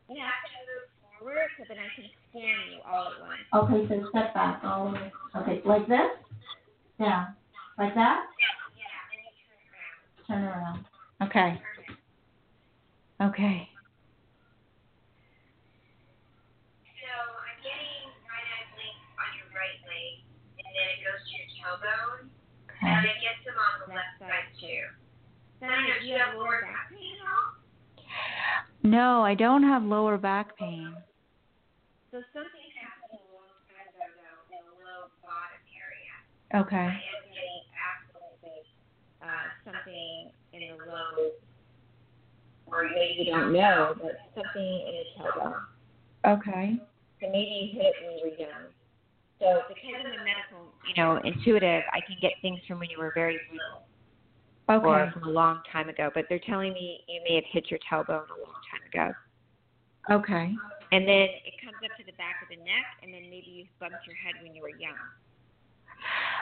Yeah, I can move forward so that I can scan you all at once. Okay, so step back all the way. Okay, like this? Yeah. Like that? Yeah, and you turn around. Turn around. Okay. Okay. Goes to your tailbone, and it gets them on the left side too. Then do you have lower back pain at all? No, I don't have lower back pain. So something happened a long time ago though, in the low bottom area. Okay. I am getting absolutely uh, something in the low, or maybe you don't know, but something in the tailbone. Okay. So maybe you hit when you were young. So because I'm a medical, you know, intuitive, I can get things from when you were very little Okay. or from a long time ago. But they're telling me you may have hit your tailbone a long time ago. Okay. And then it comes up to the back of the neck, and then maybe you bumped your head when you were young.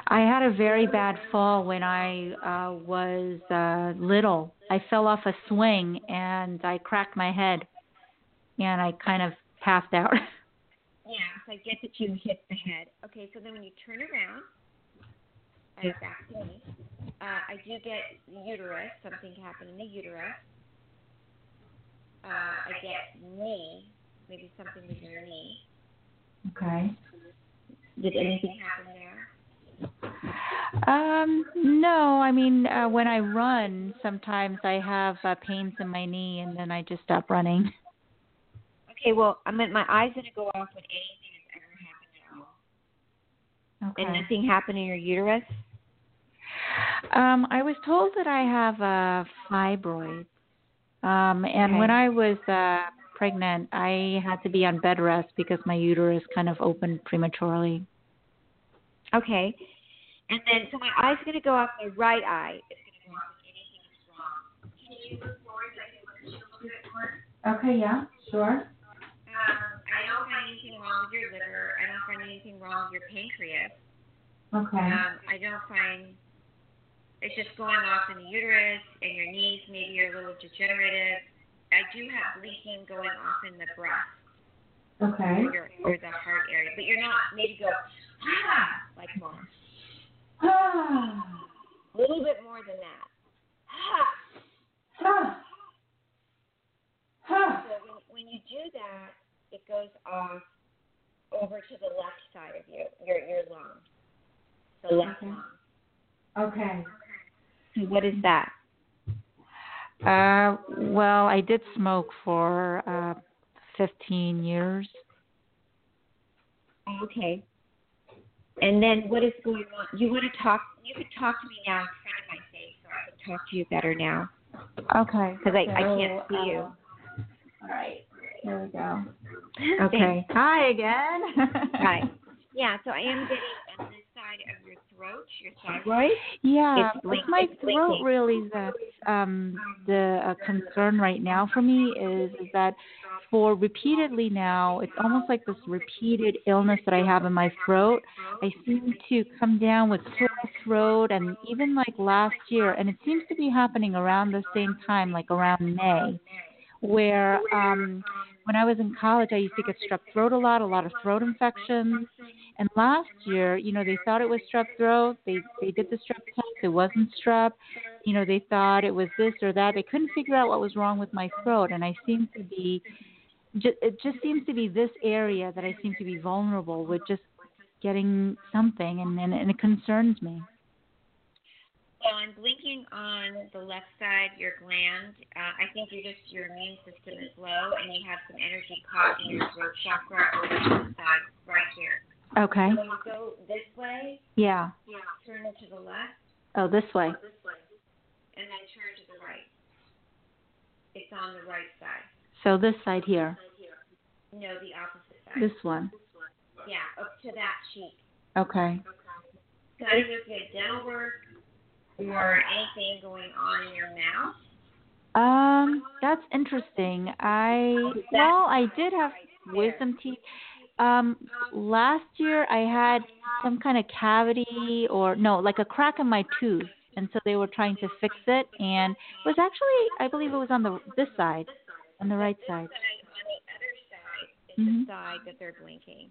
I had a very bad fall when I uh was uh little. I fell off a swing and I cracked my head and I kind of passed out. <laughs> Yeah, so I get that you hit the head. Okay, so then when you turn around, uh, back to me, uh, I do get uterus. Something happened in the uterus. Uh, I get knee, maybe something with your knee. okay. Did anything happen there? Um no, I mean uh when I run, sometimes I have uh, pains in my knee and then I just stop running. <laughs> Okay, well, I mean, my eyes gonna go off when anything has ever happened at all. Okay. And nothing happened in your uterus. Um, I was told that I have a fibroid. Um, and when I was uh, pregnant, I had to be on bed rest because my uterus kind of opened prematurely. Okay. And then, so my eye's going to go off, my right eye is going to go off if anything is wrong. Can you move forward so I can look at you a little bit more? Okay, yeah, sure. I don't find anything wrong with your liver. I don't find anything wrong with your pancreas. Okay. Um, I don't find it's just going off in the uterus and your knees. Maybe you're a little degenerative. I do have bleeding going off in the breast Okay. or, your, or the heart area, but you're not maybe go ah <sighs> like more. Ah. A little bit more than that. Ah. Ah. Ah. So when, when you do that, it goes off over to the left side of you, your your lung, the left Okay. lung. Okay. So what is that? Uh, well, I did smoke for uh, 15 years. Okay. And then what is going on? You want to talk? You could talk to me now in front of my face, so I can talk to you better now. Okay. Because I, I can't So, see you. uh, all right. Here we go. <laughs> Thanks. Okay. Hi again. <laughs> Hi. Yeah. So I am getting on this side of your throat, your thyroid. Yeah, It's blink- it's my it's throat blinking. really that's um the uh, concern right now for me is is that for repeatedly now it's almost like this repeated illness that I have in my throat. I seem to come down with sore throat and even like last year and it seems to be happening around the same time like around May where um when I was in college I used to get strep throat a lot, a lot of throat infections. And last year, you know, they thought it was strep throat. They they did the strep test. It wasn't strep. You know, they thought it was this or that. They couldn't figure out what was wrong with my throat, and I seem to be. It just seems to be this area that I seem to be vulnerable with just getting something, and and, and it concerns me. So I'm blinking on the left side, your gland. Uh, I think you're just your immune system is low, and you have some energy caught in your throat chakra over the side, right here. Okay. So you go this way, Yeah. turn it to the left, Oh, this way. Oh, this way. And then turn to the right. It's on the right side. So this side here. No, the opposite side. This one. Yeah, up to that cheek. Okay. So I don't know if you had dental work or anything going on in your mouth. Um, that's interesting. I well, I did have wisdom teeth. Um, last year I had some kind of cavity or no, like a crack in my tooth, and so they were trying to fix it, and it was actually I believe it was on the this side, on the right side. But I, on the other side is Mhm. the side that they're blinking.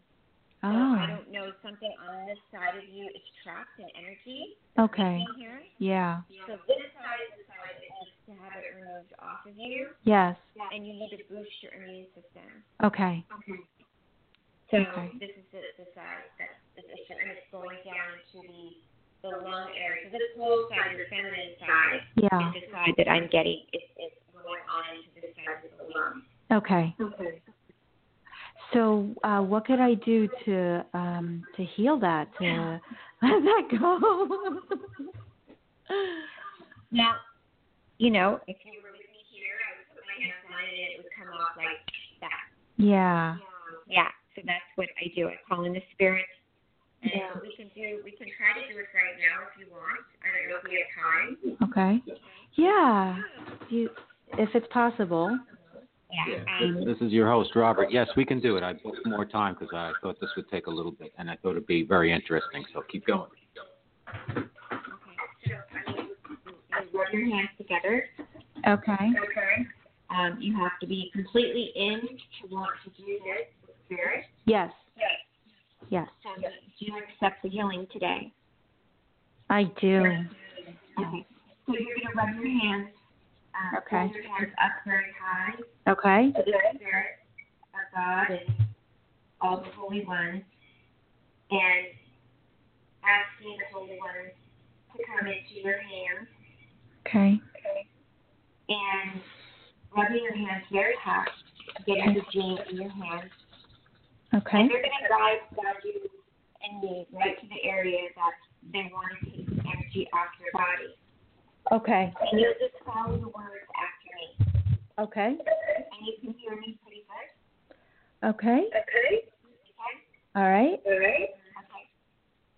So I Oh, don't know, something on this side of you is trapped in energy okay. here. Yeah. So this side is the side that needs to have it removed off of you, Yes. and you need to boost your immune system. Okay. Okay. So Okay. this is the, the side that is issue, and it's going down to the the lung area. So this whole side, your feminine side, Yeah. is the side that I'm getting is, is going on into this side of the lung. Okay. Okay. So, uh, what could I do to um to heal that to <laughs> let that go? <laughs> Now, you know, if you were with me here, I would put my hands on it and it would come off like that. yeah. Yeah. So that's what I do. I call in the spirit. And Yeah. we can do we can try to do it right now if you want. I don't know if we have time. Okay. Yeah. You, if it's possible. Yeah. This, Um, this is your host, Robert. Yes, we can do it. I booked more time because I thought this would take a little bit, and I thought it'd be very interesting. So keep going. okay. So you rub your hands together. Okay. Okay. Um, you have to be completely in to want to do this with spirit. Yes. Yes. Yes. So do you accept the healing today? I do. Okay. So you're going to rub your hands. Uh, Okay. Your hands up very high Okay. to the Spirit of God and all the Holy Ones, and asking the Holy Ones to come into your hands Okay. and rubbing your hands very hard, getting the gene in your hands. Okay. And they're going to guide, guide you and me right to the area that they want to take the energy off your body. Okay. And you'll just follow the words after me. Okay. And you can hear me pretty good. Okay. Okay. Okay. All right. All right. Okay.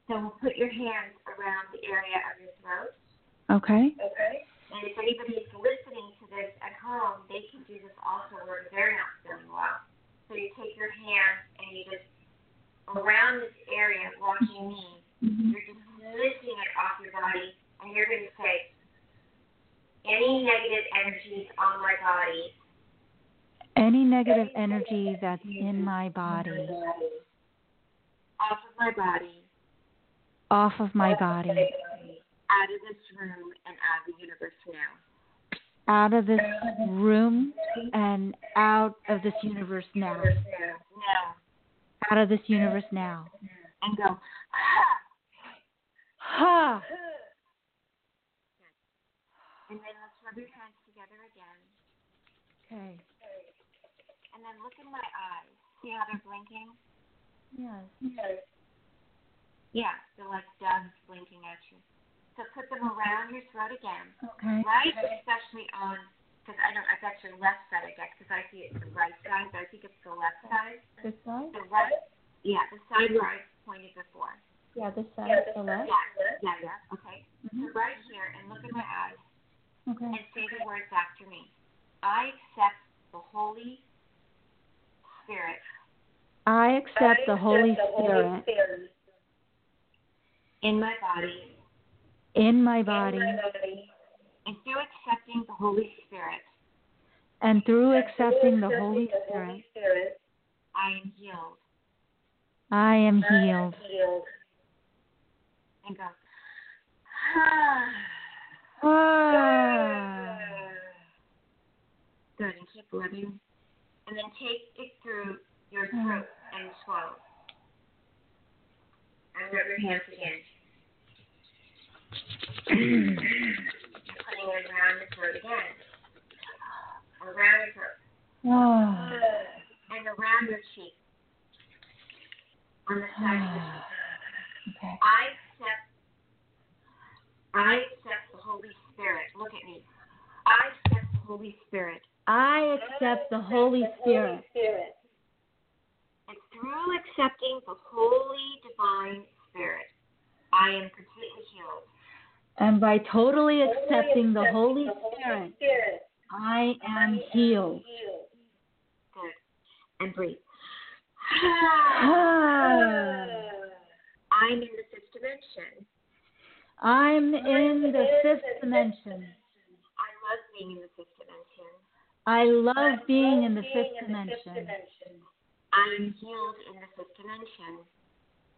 So we'll put your hands around the area of your throat. Okay. Okay. And if anybody's listening to this at home, they can do this also where they're not feeling well. So you take your hands and you just around this area, watching me, Mhm. you're just lifting it off your body, and you're going to say, any negative energies on my body, Any negative energy that's in my body, off of my body, off of my body, out of this room and out of the universe now. out of this room and out of this universe now. Now. Out of this universe now. And go, ah! Ha! and then let's rub your hands together again. Okay. And then look in my eyes. See how they're blinking? Yes. Yes. Yeah, they're like doves blinking at you. So put them around your throat again, Okay. right? Especially on, because I don't, that's your left side, I guess, because I see it's the right side, but I think it's the left side. This side? The right, yeah, the side where I pointed before. Yeah, this side, Yeah, the left. Yeah, yeah, yeah. Okay. Mhm. So right here, and look in my eyes, Okay. and say the words after me. I accept the Holy Spirit. I accept the Holy Spirit in my body, in my body, and through accepting the Holy Spirit, and through accepting the Holy Spirit, I am healed. I am healed. And go. Ah. <sighs> Good, and keep living. And then take it through your <sighs> throat and swallow. And rub your hands again. Putting it around the throat again. Around your throat. Ah. <sighs> And around your cheek. On the side of the cheek. Okay. I I accept the Holy Spirit. Look at me. I accept the Holy Spirit. I accept the Holy Spirit. And through accepting the Holy Divine Spirit, I am completely healed. And by totally accepting the Holy Spirit, I am healed. Good. And breathe. <sighs> <sighs> I'm in the fifth dimension. I'm in the fifth dimension. I love being in the fifth dimension. I love being in the fifth dimension. I am healed in the fifth dimension.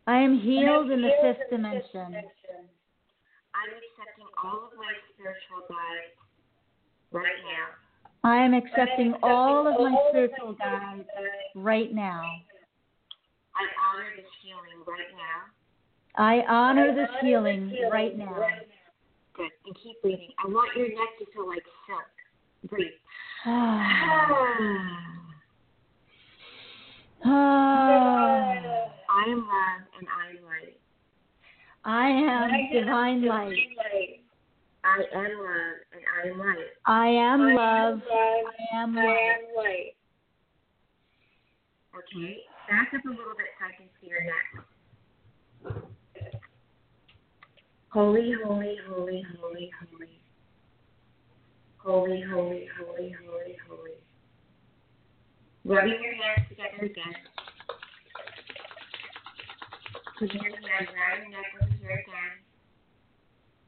I am healed in the fifth dimension. I'm accepting all of my spiritual guides right now. I am accepting all of my spiritual guides right now. I honor this healing right now. I honor this healing right now. Good. And keep breathing. I want your neck to feel like silk. Breathe. <sighs> <sighs> I am love and I am light. I am divine light. I am love and I am light. I am love. I am light. Okay. Back up a little bit so I can see your neck. Holy, holy, holy, holy, holy. Holy, holy, holy, holy, holy. Rubbing your hands together again. Putting your hands around your neck over here again.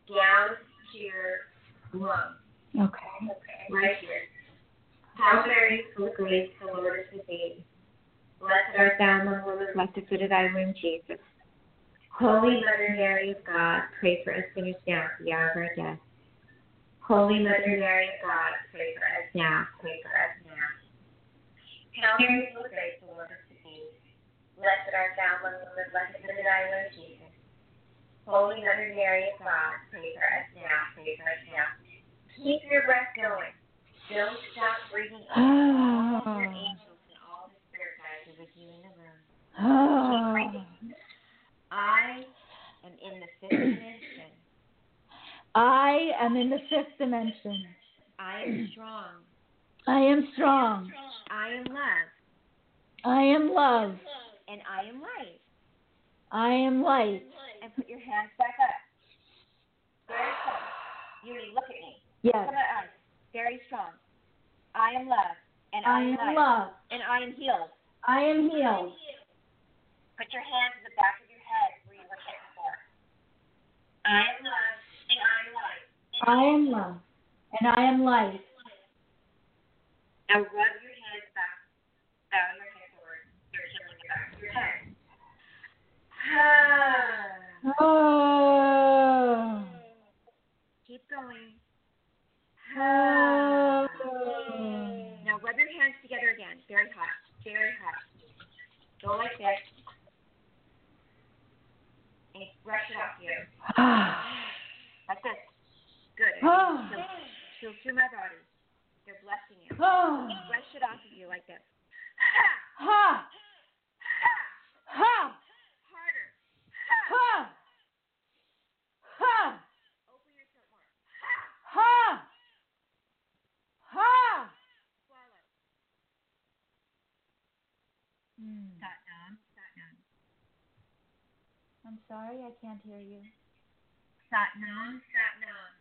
Down to your lung. Okay. Right here. Hail Mary, full of grace, the Lord is with thee. Blessed art thou among women, blessed the fruit of thy womb, Jesus. Holy Mother Mary of God, pray for us sinners now at the hour of our death. Holy Mother Mary of God, pray for us now, pray for us now. Hail Mary, full of grace, the Lord is with. Blessed art thou among women, blessed the fruit of thy womb, Jesus. Holy Mother Mary of God, pray for us now, pray for us now. Keep your breath going. Don't stop breathing in. All your angels and all the spirit guides are with you in the room. Ah. I am in the fifth dimension. I am in the fifth dimension. I am strong. I am strong. I am love. I am love. And I am light. I am light. And put your hands back up. Very strong. Yuri, look at me. Yes. Look at my eyes. Very strong. I am love. And I I am am love. And I am healed. I am healed. Put your hands in the back of your head where you were hit before. I am love. And I am light. I am love. And I am light. Now rub your hands back, bow your head forward. You're the back of your head. Oh. Keep going. Oh. <sighs> Now rub your hands together again. Very hot. Very hot. Go like this. And brush it off you. <sighs> Like this. Good. Oh. Feel, feel through my body. They're blessing you. <sighs> Oh. Brush it off of you like this. <sighs> <sighs> Ha. Ha. Harder. Ha. Ha. Open your throat more. Ha. Ha. Swallow. Mm. Sat down. Sat down. I'm I'm sorry, I can't hear you. Satnam, Satnam.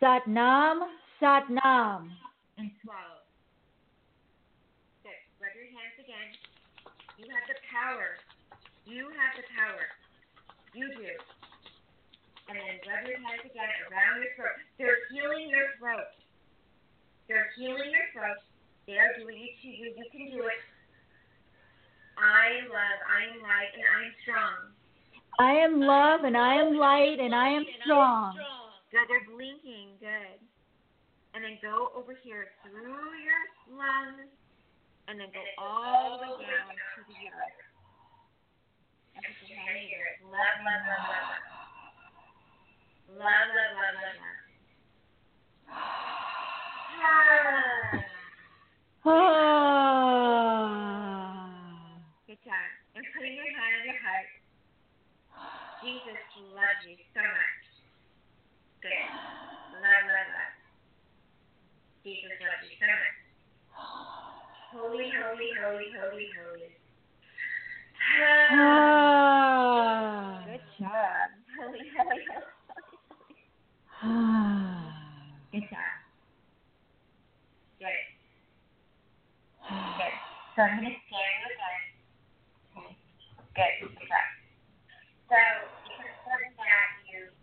Satnam, Satnam. And swallow. Good. Rub your hands again. You have the power. You have the power. You do. And then rub your hands again around your throat. They're healing your throat. They're healing your throat. They are doing it to you. You can do it. I am love, I am light, and I am strong. I am love and I am light and I am strong. Good, they're blinking. Good. And then go over here through your lungs and then go all the way down to the uterus. And put your hand in your. Love, love, love, love. Love, love, love, love, love. Good job. And putting your hand on your heart. Jesus loves you so much. Good. Love, love, love. Jesus loves you so much. Holy, holy, holy, holy, holy. Ah. Good job. Holy, holy, holy. Good job. Good. Good. So I'm going to scare you again. Good. Good job. So it's important that you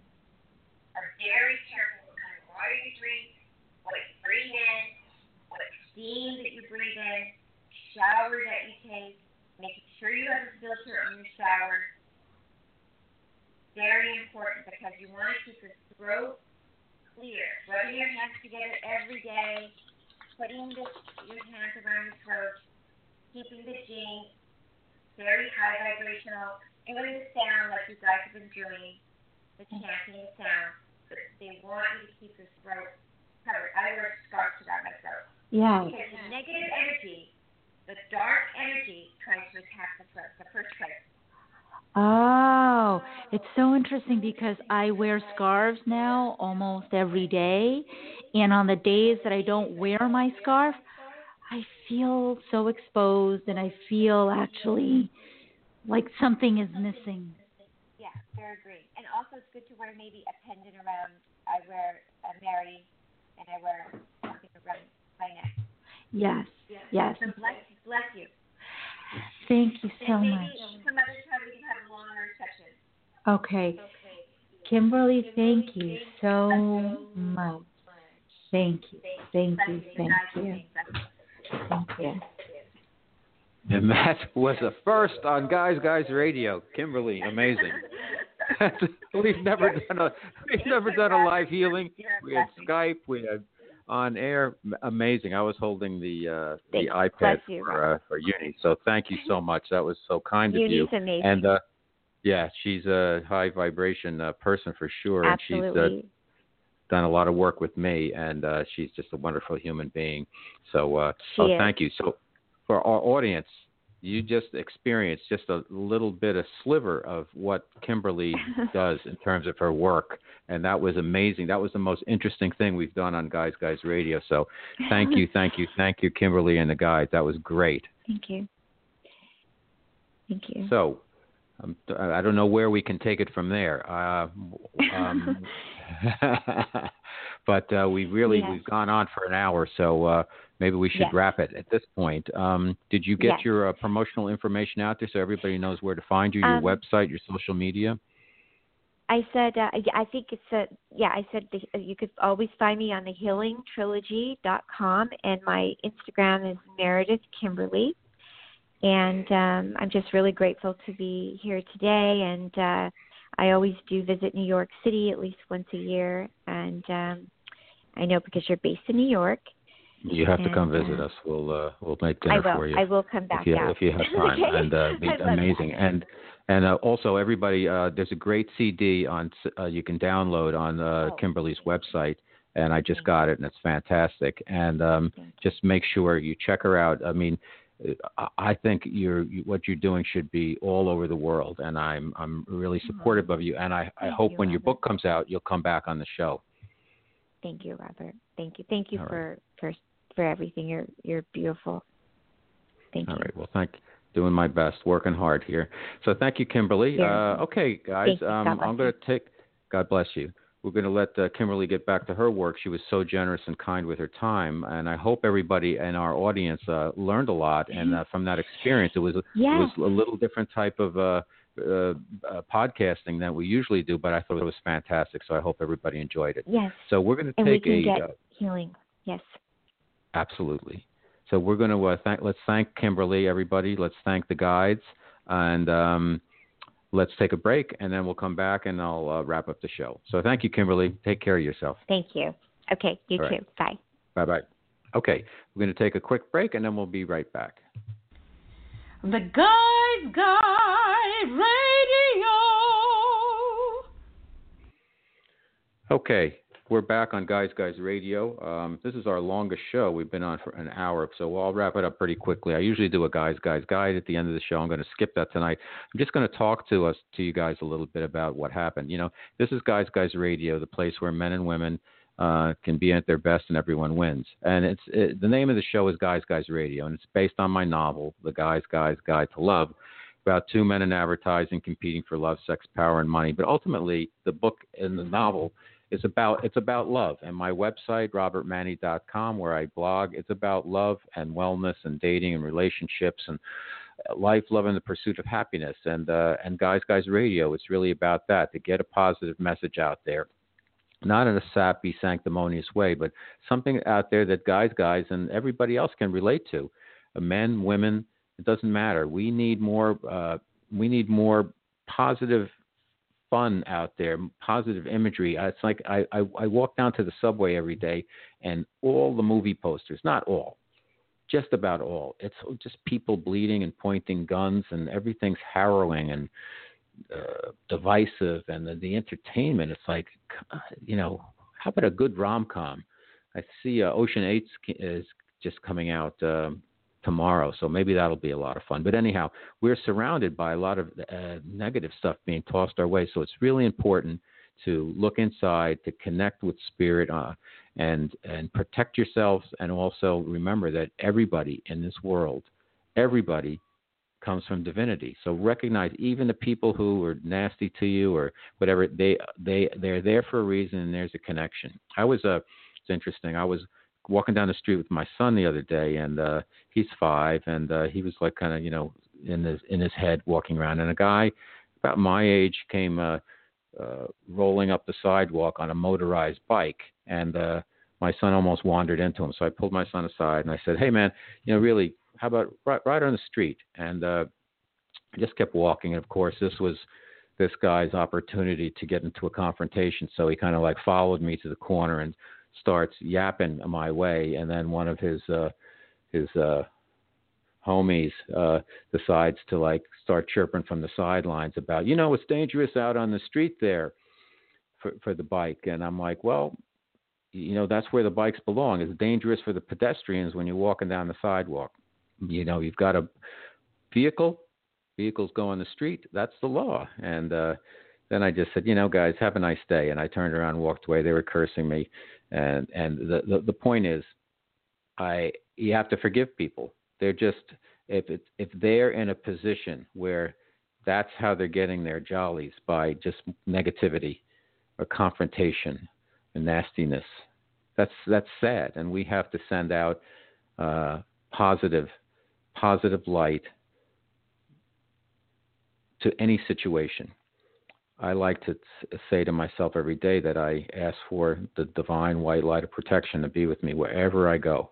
are very careful what kind of water you drink, what you breathe in, what steam that you breathe in, shower that you take, making sure you have a filter in your shower. Very important because you want to keep your throat clear. Rubbing your hands together every day, putting the, your hands around your throat, keeping the jing very high vibrational, doing the sound like you guys have been doing, the chanting sound. They want you to keep your throat covered. I wear scarves to that myself. Yes. Because the negative energy, the dark energy, tries to attack the throat, the first place. Oh, it's so interesting because I wear scarves now almost every day. And on the days that I don't wear my scarf, I feel so exposed and I feel actually like something is missing. Yeah, very agree. And also, it's good to wear maybe a pendant around. I wear a Mary, and I wear something around my neck. Yes, yes. So bless, bless you. Thank you so and maybe much. some other time we can have a longer session. Okay. Okay. Kimberly, thank you so much. Thank you. Thank you. Thank you. Thank you. And that was a first on Guys Guys Radio. Kimberly, amazing. <laughs> we've never done a we've never done a live healing. We had Skype. We had on air. Amazing. I was holding the uh, the iPad for uh, for Uni. So thank you so much. That was so kind of you. Amazing. And uh, yeah, she's a high vibration uh, person for sure, and she's uh, Absolutely. done a lot of work with me, and uh, she's just a wonderful human being. So, uh, oh, thank you. So, for our audience, you just experienced just a little bit, a sliver of what Kimberly <laughs> does in terms of her work, and that was amazing. That was the most interesting thing we've done on Guys Guys Radio. So, thank you, <laughs> thank you, thank you, Kimberly and the guys. That was great. Thank you. Thank you. So, um, I don't know where we can take it from there. Uh, um, <laughs> but uh, we really Yes. we've gone on for an hour, so uh, maybe we should Yes. wrap it at this point. Um, did you get Yes. your uh, promotional information out there so everybody knows where to find you, your Um, website, your social media? I said, uh, I think it's a, yeah, I said the, you could always find me on the healingtrilogy.com and my Instagram is Meredith Kimberly. And um, I'm just really grateful to be here today. And uh, I always do visit New York City at least once a year. And um, I know because you're based in New York. You have to come visit uh, us. We'll uh, we'll make I dinner will. for you. I will come back if you, out. if you have <laughs> time, Okay? and uh, it'd be amazing. that. And and uh, also everybody, uh, there's a great CD on uh, you can download on uh, Oh, Kimberly's website, and I just got it, and it's fantastic. And um, just make sure you check her out. I mean. I- I think you're you, what you're doing should be all over the world, and I'm I'm really supportive of you. And I, I Thank hope you, when your book comes out, you'll come back on the show. Thank you, Robert. Thank you. Thank you All for for for everything. You're you're beautiful. Thank All you. right. Well, thank doing my best, working hard here. So thank you, Kimberly. Yeah. Uh, okay, guys, um, I'm going to take. God bless you. We're going to let uh, Kimberly get back to her work. She was so generous and kind with her time, and I hope everybody in our audience uh, learned a lot. And uh, from that experience, it was it was a little different type of uh, uh, uh, podcasting than we usually do, but I thought it was fantastic. So I hope everybody enjoyed it. Yes. So we're going to and take we can a get healing. Yes. absolutely. So we're going to uh, thank. Let's thank Kimberly, everybody. Let's thank the guides, and um, let's take a break, and then we'll come back and I'll uh, wrap up the show. So thank you, Kimberly. Take care of yourself. Thank you. Okay. You All too. right. Bye. Bye bye. Okay, we're going to take a quick break, and then we'll be right back. The Guys Guide Radio. Okay, we're back on Guys Guys Radio. Um, this is our longest show. We've been on for an hour, so I'll wrap it up pretty quickly. I usually do a Guys Guys Guide at the end of the show. I'm going to skip that tonight. I'm just going to talk to us, to you guys, a little bit about what happened. You know, this is Guys Guys Radio, the place where men and women uh, can be at their best and everyone wins. And it's it, the name of the show is Guys Guys Radio, and it's based on my novel, The Guys Guys Guide to Love about two men in advertising competing for love, sex, power, and money. But ultimately, the book and the novel is about it's about love. And my website, robertmanni.com, where I blog, it's about love and wellness and dating and relationships and life, love, and the pursuit of happiness. And uh, and guys, guys, radio. It's really about that to get a positive message out there. Not in a sappy, sanctimonious way, but something out there that guys, guys, and everybody else can relate to. Uh, men, women, it doesn't matter. We need more. Uh, we need more positive fun out there, positive imagery. Uh, It's like I, I I walk down to the subway every day, and all the movie posters, not all, just about all. It's just people bleeding and pointing guns, and everything's harrowing and uh, divisive, and the, the entertainment. It's like, you know, how about a good rom com? I see uh, Ocean Eight is just coming out. Um, tomorrow. So maybe that'll be a lot of fun. But anyhow, we're surrounded by a lot of uh, negative stuff being tossed our way. So it's really important to look inside, to connect with spirit, uh, and and protect yourselves, and also remember that everybody in this world, everybody comes from divinity. So recognize even the people who are nasty to you or whatever they they they're there for a reason, and there's a connection. I was uh, it's interesting. I was walking down the street with my son the other day, and uh, he's five, and uh, he was like kind of you know in his in his head walking around, and a guy about my age came uh, uh, rolling up the sidewalk on a motorized bike, and uh, my son almost wandered into him. So I pulled my son aside and I said, "Hey man, you know really, how about right, right on the street?" And uh, just kept walking, and of course this was this guy's opportunity to get into a confrontation. So he kind of like followed me to the corner and starts yapping my way, and then one of his uh, his uh, homies uh, decides to like start chirping from the sidelines about, you know, it's dangerous out on the street there for for the bike, and I'm like, well, you know, that's where the bikes belong. It's dangerous for the pedestrians when you're walking down the sidewalk. You know, you've got a vehicle, vehicles go on the street. That's the law, and uh, then I just said, you know, guys, have a nice day. And I turned around walked away. They were cursing me. And and the, the, the point is I you have to forgive people. They're just if it's if they're in a position where that's how they're getting their jollies by just negativity or confrontation and nastiness. That's that's sad, and we have to send out uh, positive positive light to any situation. I like to say to myself every day that I ask for the divine white light of protection to be with me wherever I go,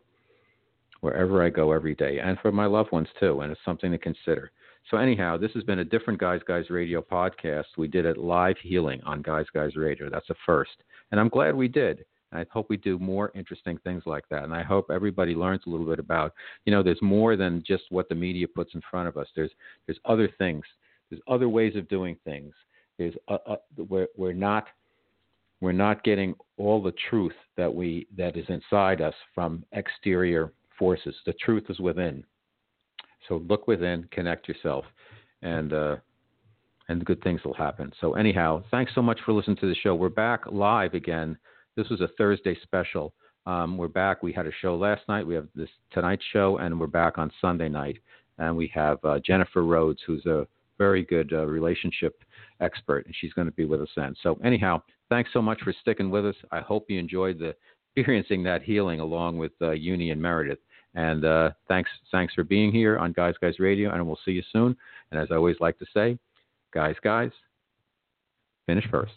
wherever I go every day, and for my loved ones too. And it's something to consider. So, anyhow, this has been a different Guys Guys Radio podcast. We did it live healing on Guys Guys Radio. That's a first. And I'm glad we did. I hope we do more interesting things like that. And I hope everybody learns a little bit about, you know, there's more than just what the media puts in front of us. There's there's other things. There's other ways of doing things. There's uh, uh, we're we're not we're not getting all the truth that we that is inside us from exterior forces. The truth is within. So look within, connect yourself, and uh, and good things will happen. So anyhow, thanks so much for listening to the show. We're back live again. This was a Thursday special. Um, we're back. We had a show last night. We have this tonight's show, and we're back on Sunday night. and we have uh, Jennifer Rhodes, who's a very good uh, relationship expert, and she's going to be with us then. So, anyhow, thanks so much for sticking with us. I hope you enjoyed the <laughs> experiencing that healing along with uh, Uni and Meredith. And uh, thanks, thanks for being here on Guys Guys Radio, and we'll see you soon. And as I always like to say, guys, guys, finish first.